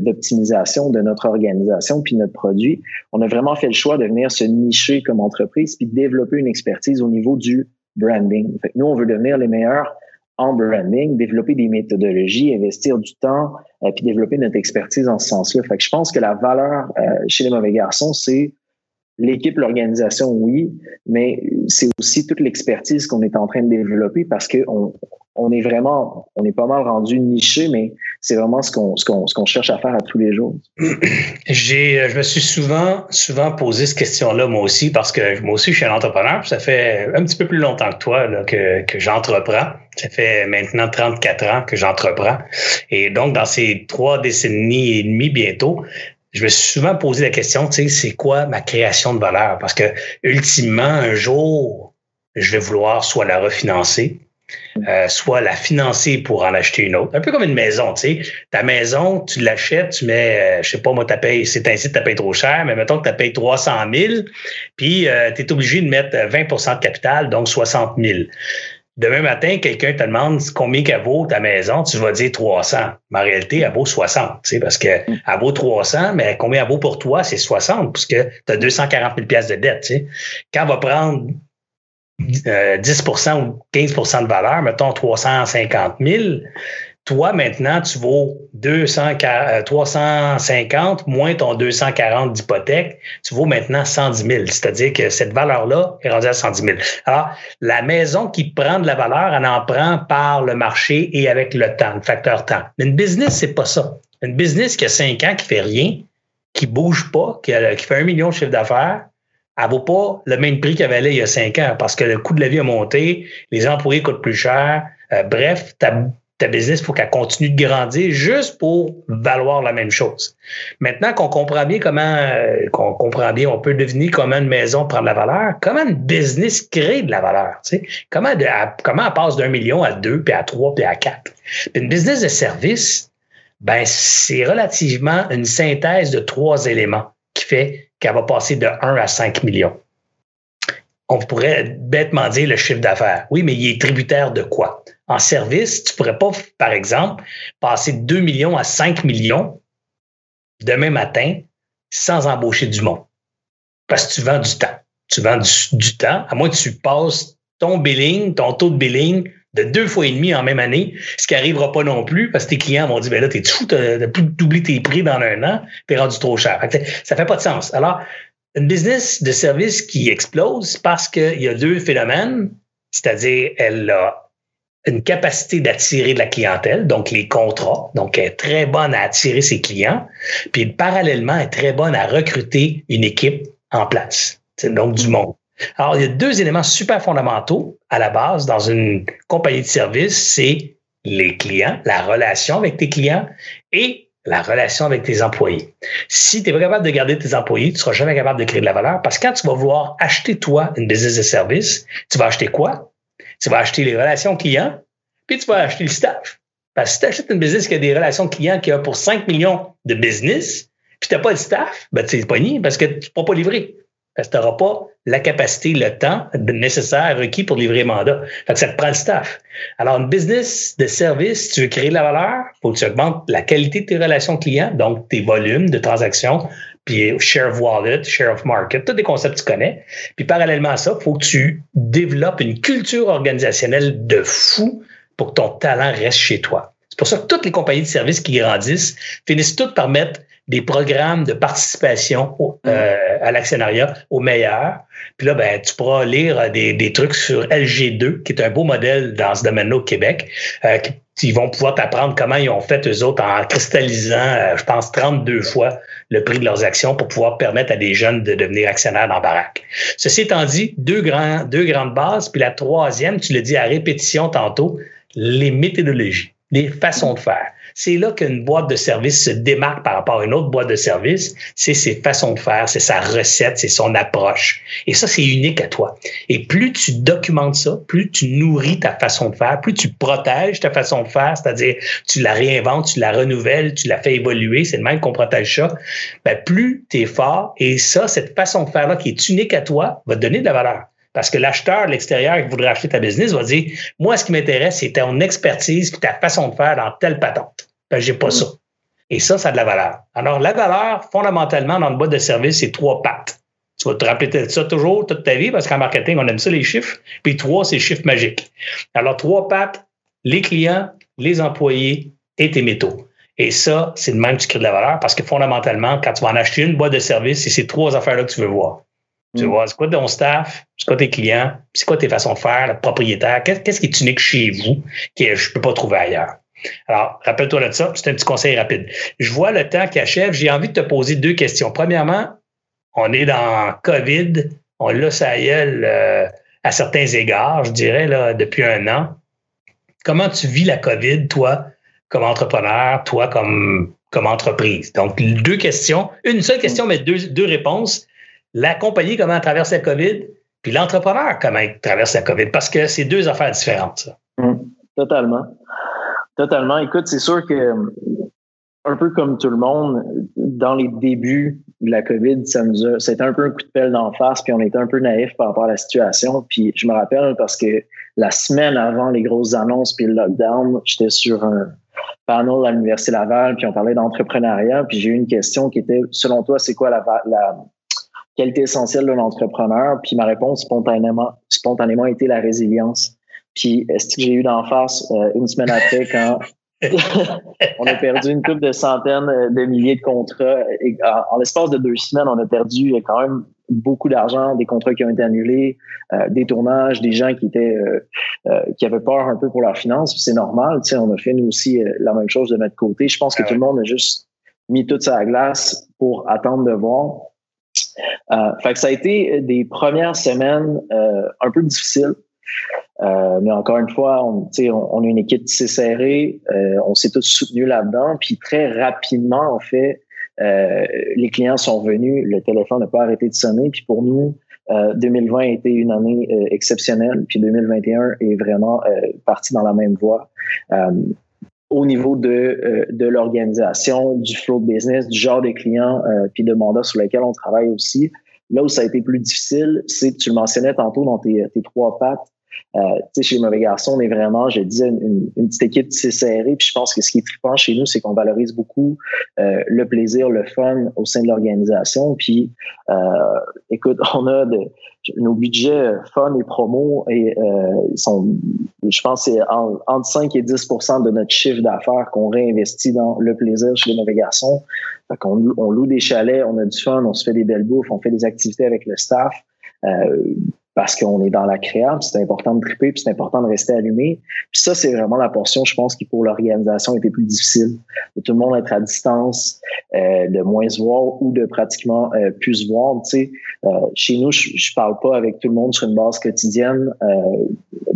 Speaker 3: d'optimisation de, notre organisation puis notre produit, on a vraiment fait le choix de venir se nicher comme entreprise puis développer une expertise au niveau du branding. Fait nous, on veut devenir les meilleurs en branding, développer des méthodologies, investir du temps, euh, puis développer notre expertise en ce sens-là. Fait que je pense que la valeur euh, chez les mauvais garçons, c'est l'équipe, l'organisation, oui, mais c'est aussi toute l'expertise qu'on est en train de développer parce qu'on on est vraiment, on est pas mal rendu niché, mais c'est vraiment ce qu'on, ce qu'on, qu'on cherche à faire à tous les jours.
Speaker 2: J'ai, je me suis souvent, souvent posé cette question-là, moi aussi, parce que moi aussi, je suis un entrepreneur, ça fait un petit peu plus longtemps que toi que, que j'entreprends. Ça fait maintenant 34 ans que j'entreprends. Et donc, dans ces trois décennies et demie bientôt, je me suis souvent posé la question, tu sais, c'est quoi ma création de valeur? Parce que, ultimement, un jour, je vais vouloir soit la refinancer, euh, soit la financer pour en acheter une autre. Un peu comme une maison, tu sais. Ta maison, tu l'achètes, tu mets, euh, je sais pas, moi, payé, c'est ainsi, tu payé trop cher, mais mettons que tu payé 300 000, puis euh, tu es obligé de mettre 20% de capital, donc 60 000. Demain matin, quelqu'un te demande combien qu'elle vaut ta maison, tu vas dire 300. Mais en réalité, elle vaut 60, tu sais, parce que mm. elle vaut 300, mais combien elle vaut pour toi, c'est 60, puisque tu as 240 000 pièces de dette, tu sais. Quand elle va prendre 10% euh, ou 15% de valeur, mettons 350 000, toi, maintenant, tu vaux 200, 350 euh, moins ton 240 d'hypothèque, tu vaux maintenant 110 000. C'est-à-dire que cette valeur-là est rendue à 110 000. Alors, la maison qui prend de la valeur, elle en prend par le marché et avec le temps, le facteur temps. Mais une business, c'est pas ça. Une business qui a 5 ans, qui fait rien, qui bouge pas, qui, qui fait un million de chiffre d'affaires, elle vaut pas le même prix qu'elle valait il y a 5 ans parce que le coût de la vie a monté, les employés coûtent plus cher. Euh, bref, ta ta business, il faut qu'elle continue de grandir juste pour valoir la même chose. Maintenant qu'on comprend bien comment, euh, qu'on comprend bien, on peut deviner comment une maison prend de la valeur, comment une business crée de la valeur, tu sais? comment, comment elle passe d'un million à deux, puis à trois, puis à quatre. une business de service, ben, c'est relativement une synthèse de trois éléments qui fait qu'elle va passer de 1 à 5 millions. On pourrait bêtement dire le chiffre d'affaires. Oui, mais il est tributaire de quoi? en service, tu pourrais pas, par exemple, passer de 2 millions à 5 millions demain matin sans embaucher du monde. Parce que tu vends du temps. Tu vends du, temps, à moins que tu passes ton billing, ton taux de billing de deux fois et demi en même année, ce qui n'arrivera pas non plus parce que tes clients vont dire, ben là, t'es fou, t'as doublé tes prix dans un an, t'es rendu trop cher. Ça fait pas de sens. Alors, une business de service qui explose parce qu'il y a deux phénomènes, c'est-à-dire elle a une capacité d'attirer de la clientèle, donc les contrats. Donc, elle est très bonne à attirer ses clients. Puis, parallèlement, elle est très bonne à recruter une équipe en place. Donc du monde. Alors, il y a deux éléments super fondamentaux à la base dans une compagnie de service, c'est les clients, la relation avec tes clients et la relation avec tes employés. Si tu n'es pas capable de garder tes employés, tu ne seras jamais capable de créer de la valeur parce que quand tu vas vouloir acheter, toi, une business de service, tu vas acheter quoi? Tu vas acheter les relations clients, puis tu vas acheter le staff. Parce que si tu achètes une business qui a des relations clients qui a pour 5 millions de business, puis tu n'as pas de staff, ben tu pas ni parce que tu ne pourras pas livrer. Parce que tu n'auras pas la capacité, le temps nécessaire requis pour livrer mandat. Fait que ça te prend le staff. Alors, une business de service, tu veux créer de la valeur, faut que tu augmentes la qualité de tes relations clients, donc tes volumes de transactions, puis share of wallet, share of market, tous des concepts que tu connais. Puis parallèlement à ça, faut que tu développes une culture organisationnelle de fou pour que ton talent reste chez toi. C'est pour ça que toutes les compagnies de services qui grandissent finissent toutes par mettre des programmes de participation euh, à l'actionnariat au meilleur. Puis là, ben, tu pourras lire des, des, trucs sur LG2, qui est un beau modèle dans ce domaine-là au Québec, euh, ils vont pouvoir t'apprendre comment ils ont fait eux autres en cristallisant, euh, je pense, 32 fois le prix de leurs actions pour pouvoir permettre à des jeunes de devenir actionnaires dans Barack. Ceci étant dit, deux, grands, deux grandes bases, puis la troisième, tu le dis à répétition tantôt, les méthodologies, les façons de faire. C'est là qu'une boîte de service se démarque par rapport à une autre boîte de service. C'est ses façons de faire, c'est sa recette, c'est son approche. Et ça, c'est unique à toi. Et plus tu documentes ça, plus tu nourris ta façon de faire, plus tu protèges ta façon de faire, c'est-à-dire tu la réinventes, tu la renouvelles, tu la fais évoluer, c'est le même qu'on protège ça, ben, plus tu es fort. Et ça, cette façon de faire-là qui est unique à toi, va te donner de la valeur. Parce que l'acheteur de l'extérieur qui voudrait acheter ta business va dire Moi, ce qui m'intéresse, c'est ton expertise et ta façon de faire dans telle patente. Ben, j'ai pas ça. Et ça, ça a de la valeur. Alors, la valeur, fondamentalement, dans le boîte de service, c'est trois pattes. Tu vas te rappeler de ça toujours toute ta vie parce qu'en marketing, on aime ça les chiffres. Puis trois, c'est chiffres magiques. Alors, trois pattes, les clients, les employés et tes métaux. Et ça, c'est le même que tu crées de la valeur parce que fondamentalement, quand tu vas en acheter une boîte de service, c'est ces trois affaires-là que tu veux voir. Tu mm. vois, c'est quoi ton staff, c'est quoi tes clients, c'est quoi tes façons de faire, le propriétaire, qu'est-ce qui est unique chez vous que je ne peux pas trouver ailleurs? Alors, rappelle-toi de ça, c'est un petit conseil rapide. Je vois le temps qui achève, j'ai envie de te poser deux questions. Premièrement, on est dans COVID, on l'a ça euh, à certains égards, je dirais, depuis un an. Comment tu vis la COVID, toi, comme entrepreneur, toi, comme entreprise? Donc, deux questions, une seule question, mais deux, deux réponses. La compagnie, comment elle traverse la COVID, puis l'entrepreneur, comment il traverse la COVID, parce que c'est deux affaires différentes. Ça.
Speaker 3: Mmh, totalement. Totalement. Écoute, c'est sûr que un peu comme tout le monde, dans les débuts de la COVID, ça nous a, c'était un peu un coup de pelle d'en face, puis on était un peu naïf par rapport à la situation. Puis je me rappelle parce que la semaine avant les grosses annonces puis le lockdown, j'étais sur un panel à l'Université Laval, puis on parlait d'entrepreneuriat, puis j'ai eu une question qui était, selon toi, c'est quoi la, qualité essentielle d'un entrepreneur? Puis ma réponse spontanément, spontanément été la résilience. Puis est-ce que j'ai eu d'en face euh, une semaine après quand on a perdu une couple de centaines de milliers de contrats. Et en, l'espace de deux semaines, on a perdu quand même beaucoup d'argent, des contrats qui ont été annulés, euh, des tournages, des gens qui étaient euh, euh, qui avaient peur un peu pour leurs finances. C'est normal, tu sais, on a fait nous aussi la même chose de notre côté. Je pense que ah tout le monde a juste mis toute sa glace pour attendre de voir. fait que ça a été des premières semaines un peu difficiles. Euh, mais encore une fois, on, a une équipe assez serrée, euh, on s'est tous soutenus là-dedans, puis très rapidement, en fait, euh, les clients sont venus, le téléphone n'a pas arrêté de sonner, puis pour nous, 2020 a été une année exceptionnelle, puis 2021 est vraiment parti dans la même voie. au niveau de, de l'organisation, du flow de business, du genre de clients, puis de mandats sur lesquels on travaille aussi. Là où ça a été plus difficile, c'est, tu le mentionnais tantôt dans tes trois pattes, euh, chez les mauvais garçons, on est vraiment, je disais, une, petite équipe assez serrée. Puis je pense que ce qui est trippant chez nous, c'est qu'on valorise beaucoup euh, le plaisir, le fun au sein de l'organisation. Puis, euh, écoute, on a nos budgets fun et promo et euh, sont, je pense, c'est entre 5 et 10 de notre chiffre d'affaires qu'on réinvestit dans le plaisir chez les mauvais garçons. On loue des chalets, on a du fun, on se fait des belles bouffes, on fait des activités avec le staff. Euh, parce qu'on est dans la création, c'est important de triper, puis c'est important de rester allumé. Puis ça, c'est vraiment la portion, je pense, qui pour l'organisation était plus difficile. De tout le monde être à distance, euh, de moins se voir ou de pratiquement euh, plus se voir. Tu sais, euh, chez nous, je, je parle pas avec tout le monde sur une base quotidienne euh,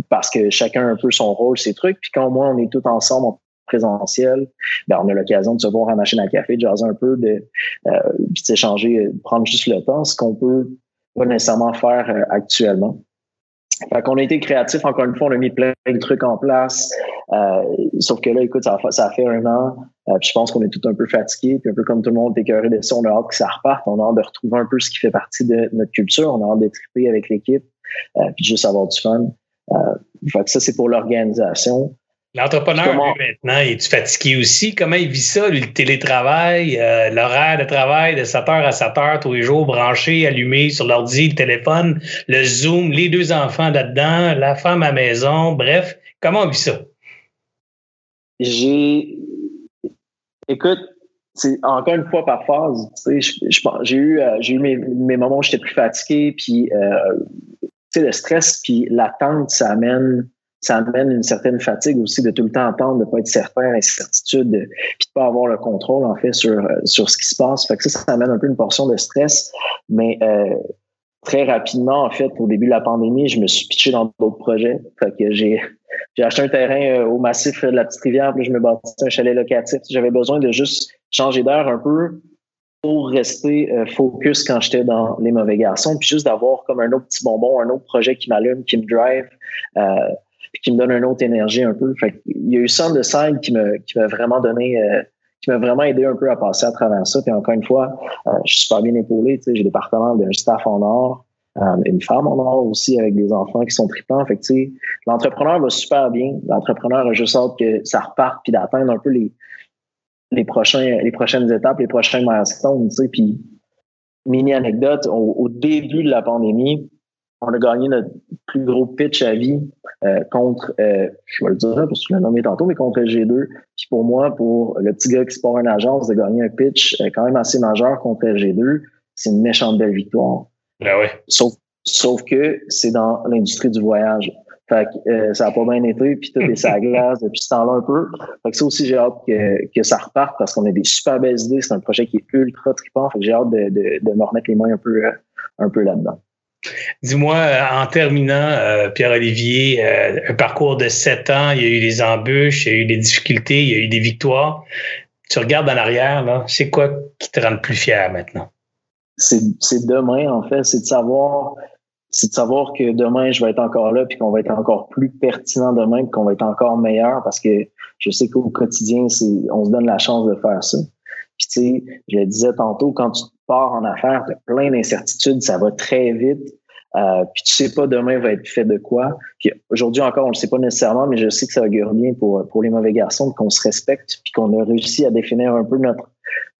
Speaker 3: parce que chacun a un peu son rôle, ses trucs. Puis quand moi, on est tous ensemble en présentiel, ben on a l'occasion de se voir en machine à café, de jaser un peu, de euh, s'échanger, prendre juste le temps, ce qu'on peut pas nécessairement faire euh, actuellement. Fait qu'on a été créatif, encore une fois, on a mis plein de trucs en place. Euh, sauf que là, écoute, ça, fait un an. Euh, puis je pense qu'on est tout un peu fatigué. Puis un peu comme tout le monde est écœuré de ça, on a hâte que ça reparte. On a hâte de retrouver un peu ce qui fait partie de notre culture. On a hâte de triper avec l'équipe. Euh, puis juste avoir du fun. Euh, fait que ça, c'est pour l'organisation.
Speaker 2: L'entrepreneur, maintenant, il est fatigué aussi? Comment il vit ça, le télétravail, euh, l'horaire de travail de 7 heures à 7 heures tous les jours, branché, allumé sur l'ordi, le téléphone, le Zoom, les deux enfants là-dedans, la femme à maison, bref, comment on vit ça?
Speaker 3: J'ai. Écoute, c'est encore une fois par phase. J'ai eu, euh, j'ai eu mes, mes, moments où j'étais plus fatigué, puis euh, le stress, puis l'attente, ça amène ça amène une certaine fatigue aussi de tout le temps attendre, de pas être certain, l'incertitude, puis de pas avoir le contrôle en fait sur euh, sur ce qui se passe. Ça, ça amène un peu une portion de stress, mais euh, très rapidement en fait, au début de la pandémie, je me suis pitché dans d'autres projets. J'ai j'ai acheté un terrain euh, au massif de la petite rivière, puis je me bâtissais un chalet locatif. J'avais besoin de juste changer d'air un peu pour rester focus quand j'étais dans les mauvais garçons, puis juste d'avoir comme un autre petit bonbon, un autre projet qui m'allume, qui me drive. Qui me donne une autre énergie un peu. Fait il y a eu ça de Side qui m'a qui m'a vraiment donné euh, qui m'a vraiment aidé un peu à passer à travers ça. Puis encore une fois, euh, je suis super bien épaulé. J'ai des partenaires d'un staff en or, euh, une femme en or aussi avec des enfants qui sont tripants. Fait l'entrepreneur va super bien. L'entrepreneur a juste hâte que ça reparte puis d'atteindre un peu les les prochains les prochaines étapes, les prochains milestones. Puis mini anecdote, au début de la pandémie, on a gagné notre plus gros pitch à vie euh, contre, euh, je vais le dire parce que je l'ai nommé tantôt, mais contre G2. Puis pour moi, pour le petit gars qui se porte une agence, de gagner un pitch euh, quand même assez majeur contre G2, c'est une méchante belle victoire.
Speaker 2: Ben oui.
Speaker 3: Sauf, sauf que c'est dans l'industrie du voyage. Fait que ça a pas bien été, puis tout est sa glace depuis ce temps-là un peu. Fait que ça aussi, j'ai hâte que, que ça reparte parce qu'on a des super belles idées. C'est un projet qui est ultra trippant. Fait que j'ai hâte de, de, de me remettre les mains un peu, un peu là-dedans.
Speaker 2: Dis-moi, euh, en terminant, euh, Pierre-Olivier, euh, un parcours de sept ans, il y a eu des embûches, il y a eu des difficultés, il y a eu des victoires. tu regardes en arrière, c'est quoi qui te rend le plus fier maintenant?
Speaker 3: C'est demain, en fait. C'est de savoir c'est de savoir que demain, je vais être encore là, puis qu'on va être encore plus pertinent demain, puis qu'on va être encore meilleur, parce que je sais qu'au quotidien, on se donne la chance de faire ça. Puis tu sais, je le disais tantôt, quand tu pars en affaires, tu plein d'incertitudes, ça va très vite. Euh, puis tu sais pas demain va être fait de quoi. Puis aujourd'hui encore, on le sait pas nécessairement, mais je sais que ça augure bien pour, pour les mauvais garçons, qu'on se respecte, puis qu'on a réussi à définir un peu notre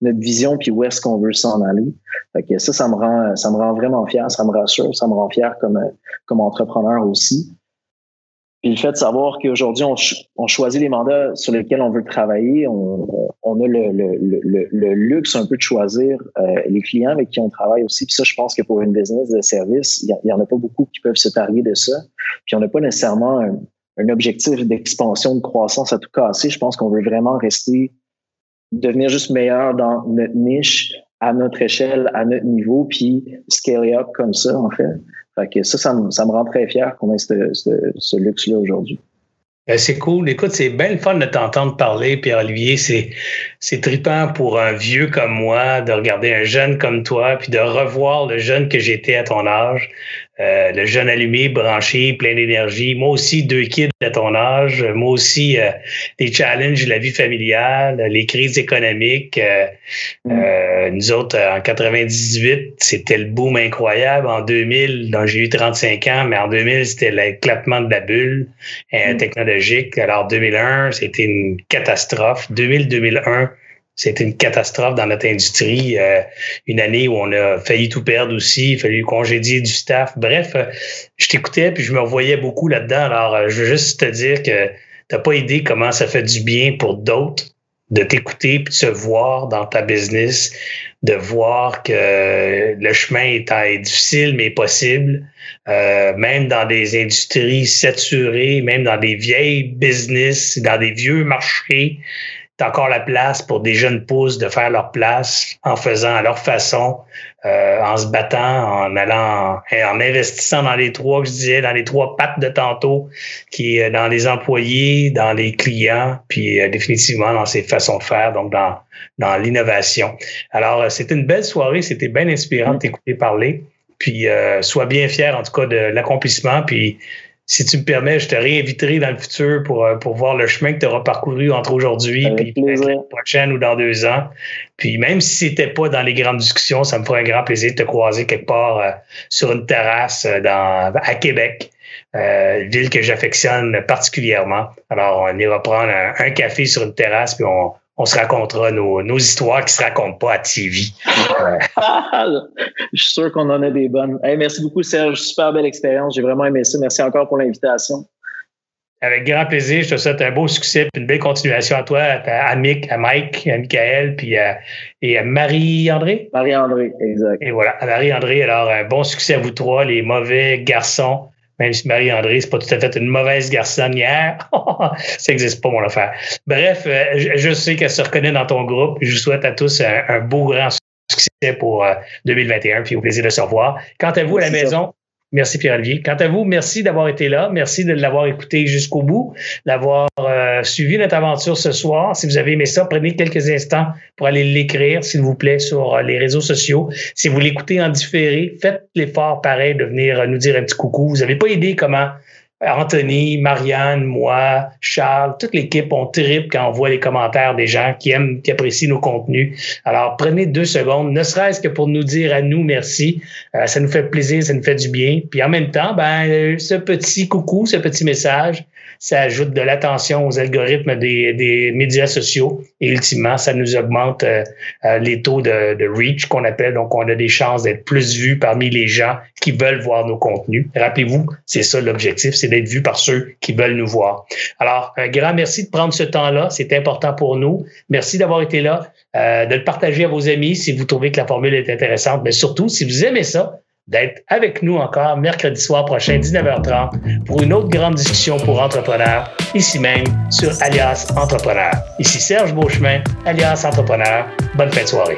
Speaker 3: notre vision puis où est-ce qu'on veut s'en aller. Fait que ça, ça me rend ça me rend vraiment fier, ça me rassure, ça me rend fier comme comme entrepreneur aussi. Puis le fait de savoir qu'aujourd'hui, on, choisit les mandats sur lesquels on veut travailler, on, a le, luxe un peu de choisir euh, les clients avec qui on travaille aussi. Puis ça, je pense que pour une business de service, il y, en a pas beaucoup qui peuvent se targuer de ça. Puis on n'a pas nécessairement un, objectif d'expansion, de croissance à tout casser. Je pense qu'on veut vraiment rester, devenir juste meilleur dans notre niche, à notre échelle, à notre niveau, puis scale up comme ça, en fait. Fait que ça, ça me, ça me rend très fier qu'on ait ce, ce, luxe-là aujourd'hui.
Speaker 2: Ben, c'est cool. Écoute, c'est bien le fun de t'entendre parler, Pierre-Olivier. C'est, c'est trippant pour un vieux comme moi de regarder un jeune comme toi, puis de revoir le jeune que j'étais à ton âge. Euh, le jeune allumé, branché, plein d'énergie. Moi aussi, deux kids à ton âge. Moi aussi, euh, les challenges de la vie familiale, les crises économiques. Euh, mm. nous autres, en 98, c'était le boom incroyable. En 2000, donc j'ai eu 35 ans, mais en 2000, c'était l'éclatement de la bulle mm. technologique. Alors 2001, c'était une catastrophe. 2000-2001, c'était une catastrophe dans notre industrie. Euh, une année où on a failli tout perdre aussi. Il a fallu congédier du staff. Bref, euh, je t'écoutais puis je me revoyais beaucoup là-dedans. Alors, euh, je veux juste te dire que t'as pas idée comment ça fait du bien pour d'autres de t'écouter puis de se voir dans ta business, de voir que le chemin est, difficile mais possible, même dans des industries saturées, même dans des vieilles business, dans des vieux marchés t'as encore la place pour des jeunes pousses de faire leur place en faisant à leur façon, euh, en se battant, en allant, en, investissant dans les trois que je disais, dans les trois pattes de tantôt, qui est dans les employés, dans les clients, puis euh, définitivement dans ses façons de faire, donc dans, dans l'innovation. Alors, euh, c'était une belle soirée, c'était bien inspirant de t'écouter parler. Puis, sois bien fier en tout cas de l'accomplissement, puis si tu me permets, je te réinviterai dans le futur pour, euh, pour voir le chemin que tu auras parcouru entre aujourd'hui et la prochaine ou dans deux ans. Puis même si c'était pas dans les grandes discussions, ça me ferait un grand plaisir de te croiser quelque part euh, sur une terrasse euh, dans, à Québec. ville que j'affectionne particulièrement. Alors, on ira prendre un, café sur une terrasse, puis on, on se racontera nos, nos, histoires qui se racontent pas à TV.
Speaker 3: je suis sûr qu'on en a des bonnes. merci beaucoup, Serge. Super belle expérience. J'ai vraiment aimé ça. Merci encore pour l'invitation.
Speaker 2: Avec grand plaisir. Je te souhaite un beau succès et une belle continuation à toi, à, Mick, à Mike, à Michael, puis à, et à Marie-André.
Speaker 3: Marie-André, exact.
Speaker 2: Et voilà, à Marie-André. Alors, un bon succès à vous trois, les mauvais garçons même si Marie-André, c'est pas tout à fait une mauvaise garçonnière. ça n'existe pas, mon affaire. Bref, euh, je, sais qu'elle se reconnaît dans ton groupe. Je vous souhaite à tous un, beau grand succès pour 2021, euh, puis au plaisir de se revoir. Quant à vous, à la maison, Merci Pierre-Olivier. Quant à vous, merci d'avoir été là. Merci de l'avoir écouté jusqu'au bout, d'avoir euh, suivi notre aventure ce soir. Si vous avez aimé ça, prenez quelques instants pour aller l'écrire, s'il vous plaît, sur euh, les réseaux sociaux. Si vous l'écoutez en différé, faites l'effort pareil de venir euh, nous dire un petit coucou. Vous n'avez pas idée comment Anthony, Marianne, moi, Charles, toute l'équipe, on tripe quand on voit les commentaires des gens qui aiment, qui apprécient nos contenus. Alors, prenez deux secondes, ne serait-ce que pour nous dire à nous merci. Euh, ça nous fait plaisir, ça nous fait du bien. Puis en même temps, ben, ce petit coucou, ce petit message, ça ajoute de l'attention aux algorithmes des, médias sociaux et ultimement, ça nous augmente euh, euh, les taux de, de reach qu'on appelle. Donc, on a des chances d'être plus vus parmi les gens qui veulent voir nos contenus. Rappelez-vous, c'est ça l'objectif, d'être vu par ceux qui veulent nous voir. Alors, un grand merci de prendre ce temps-là. C'est important pour nous. Merci d'avoir été là, euh, de le partager à vos amis si vous trouvez que la formule est intéressante. Mais surtout, si vous aimez ça, d'être avec nous encore mercredi soir prochain, 19h30, pour une autre grande discussion pour entrepreneurs, ici même sur Alias Entrepreneur. Ici Serge Beauchemin, Alias Entrepreneur. Bonne fin de soirée.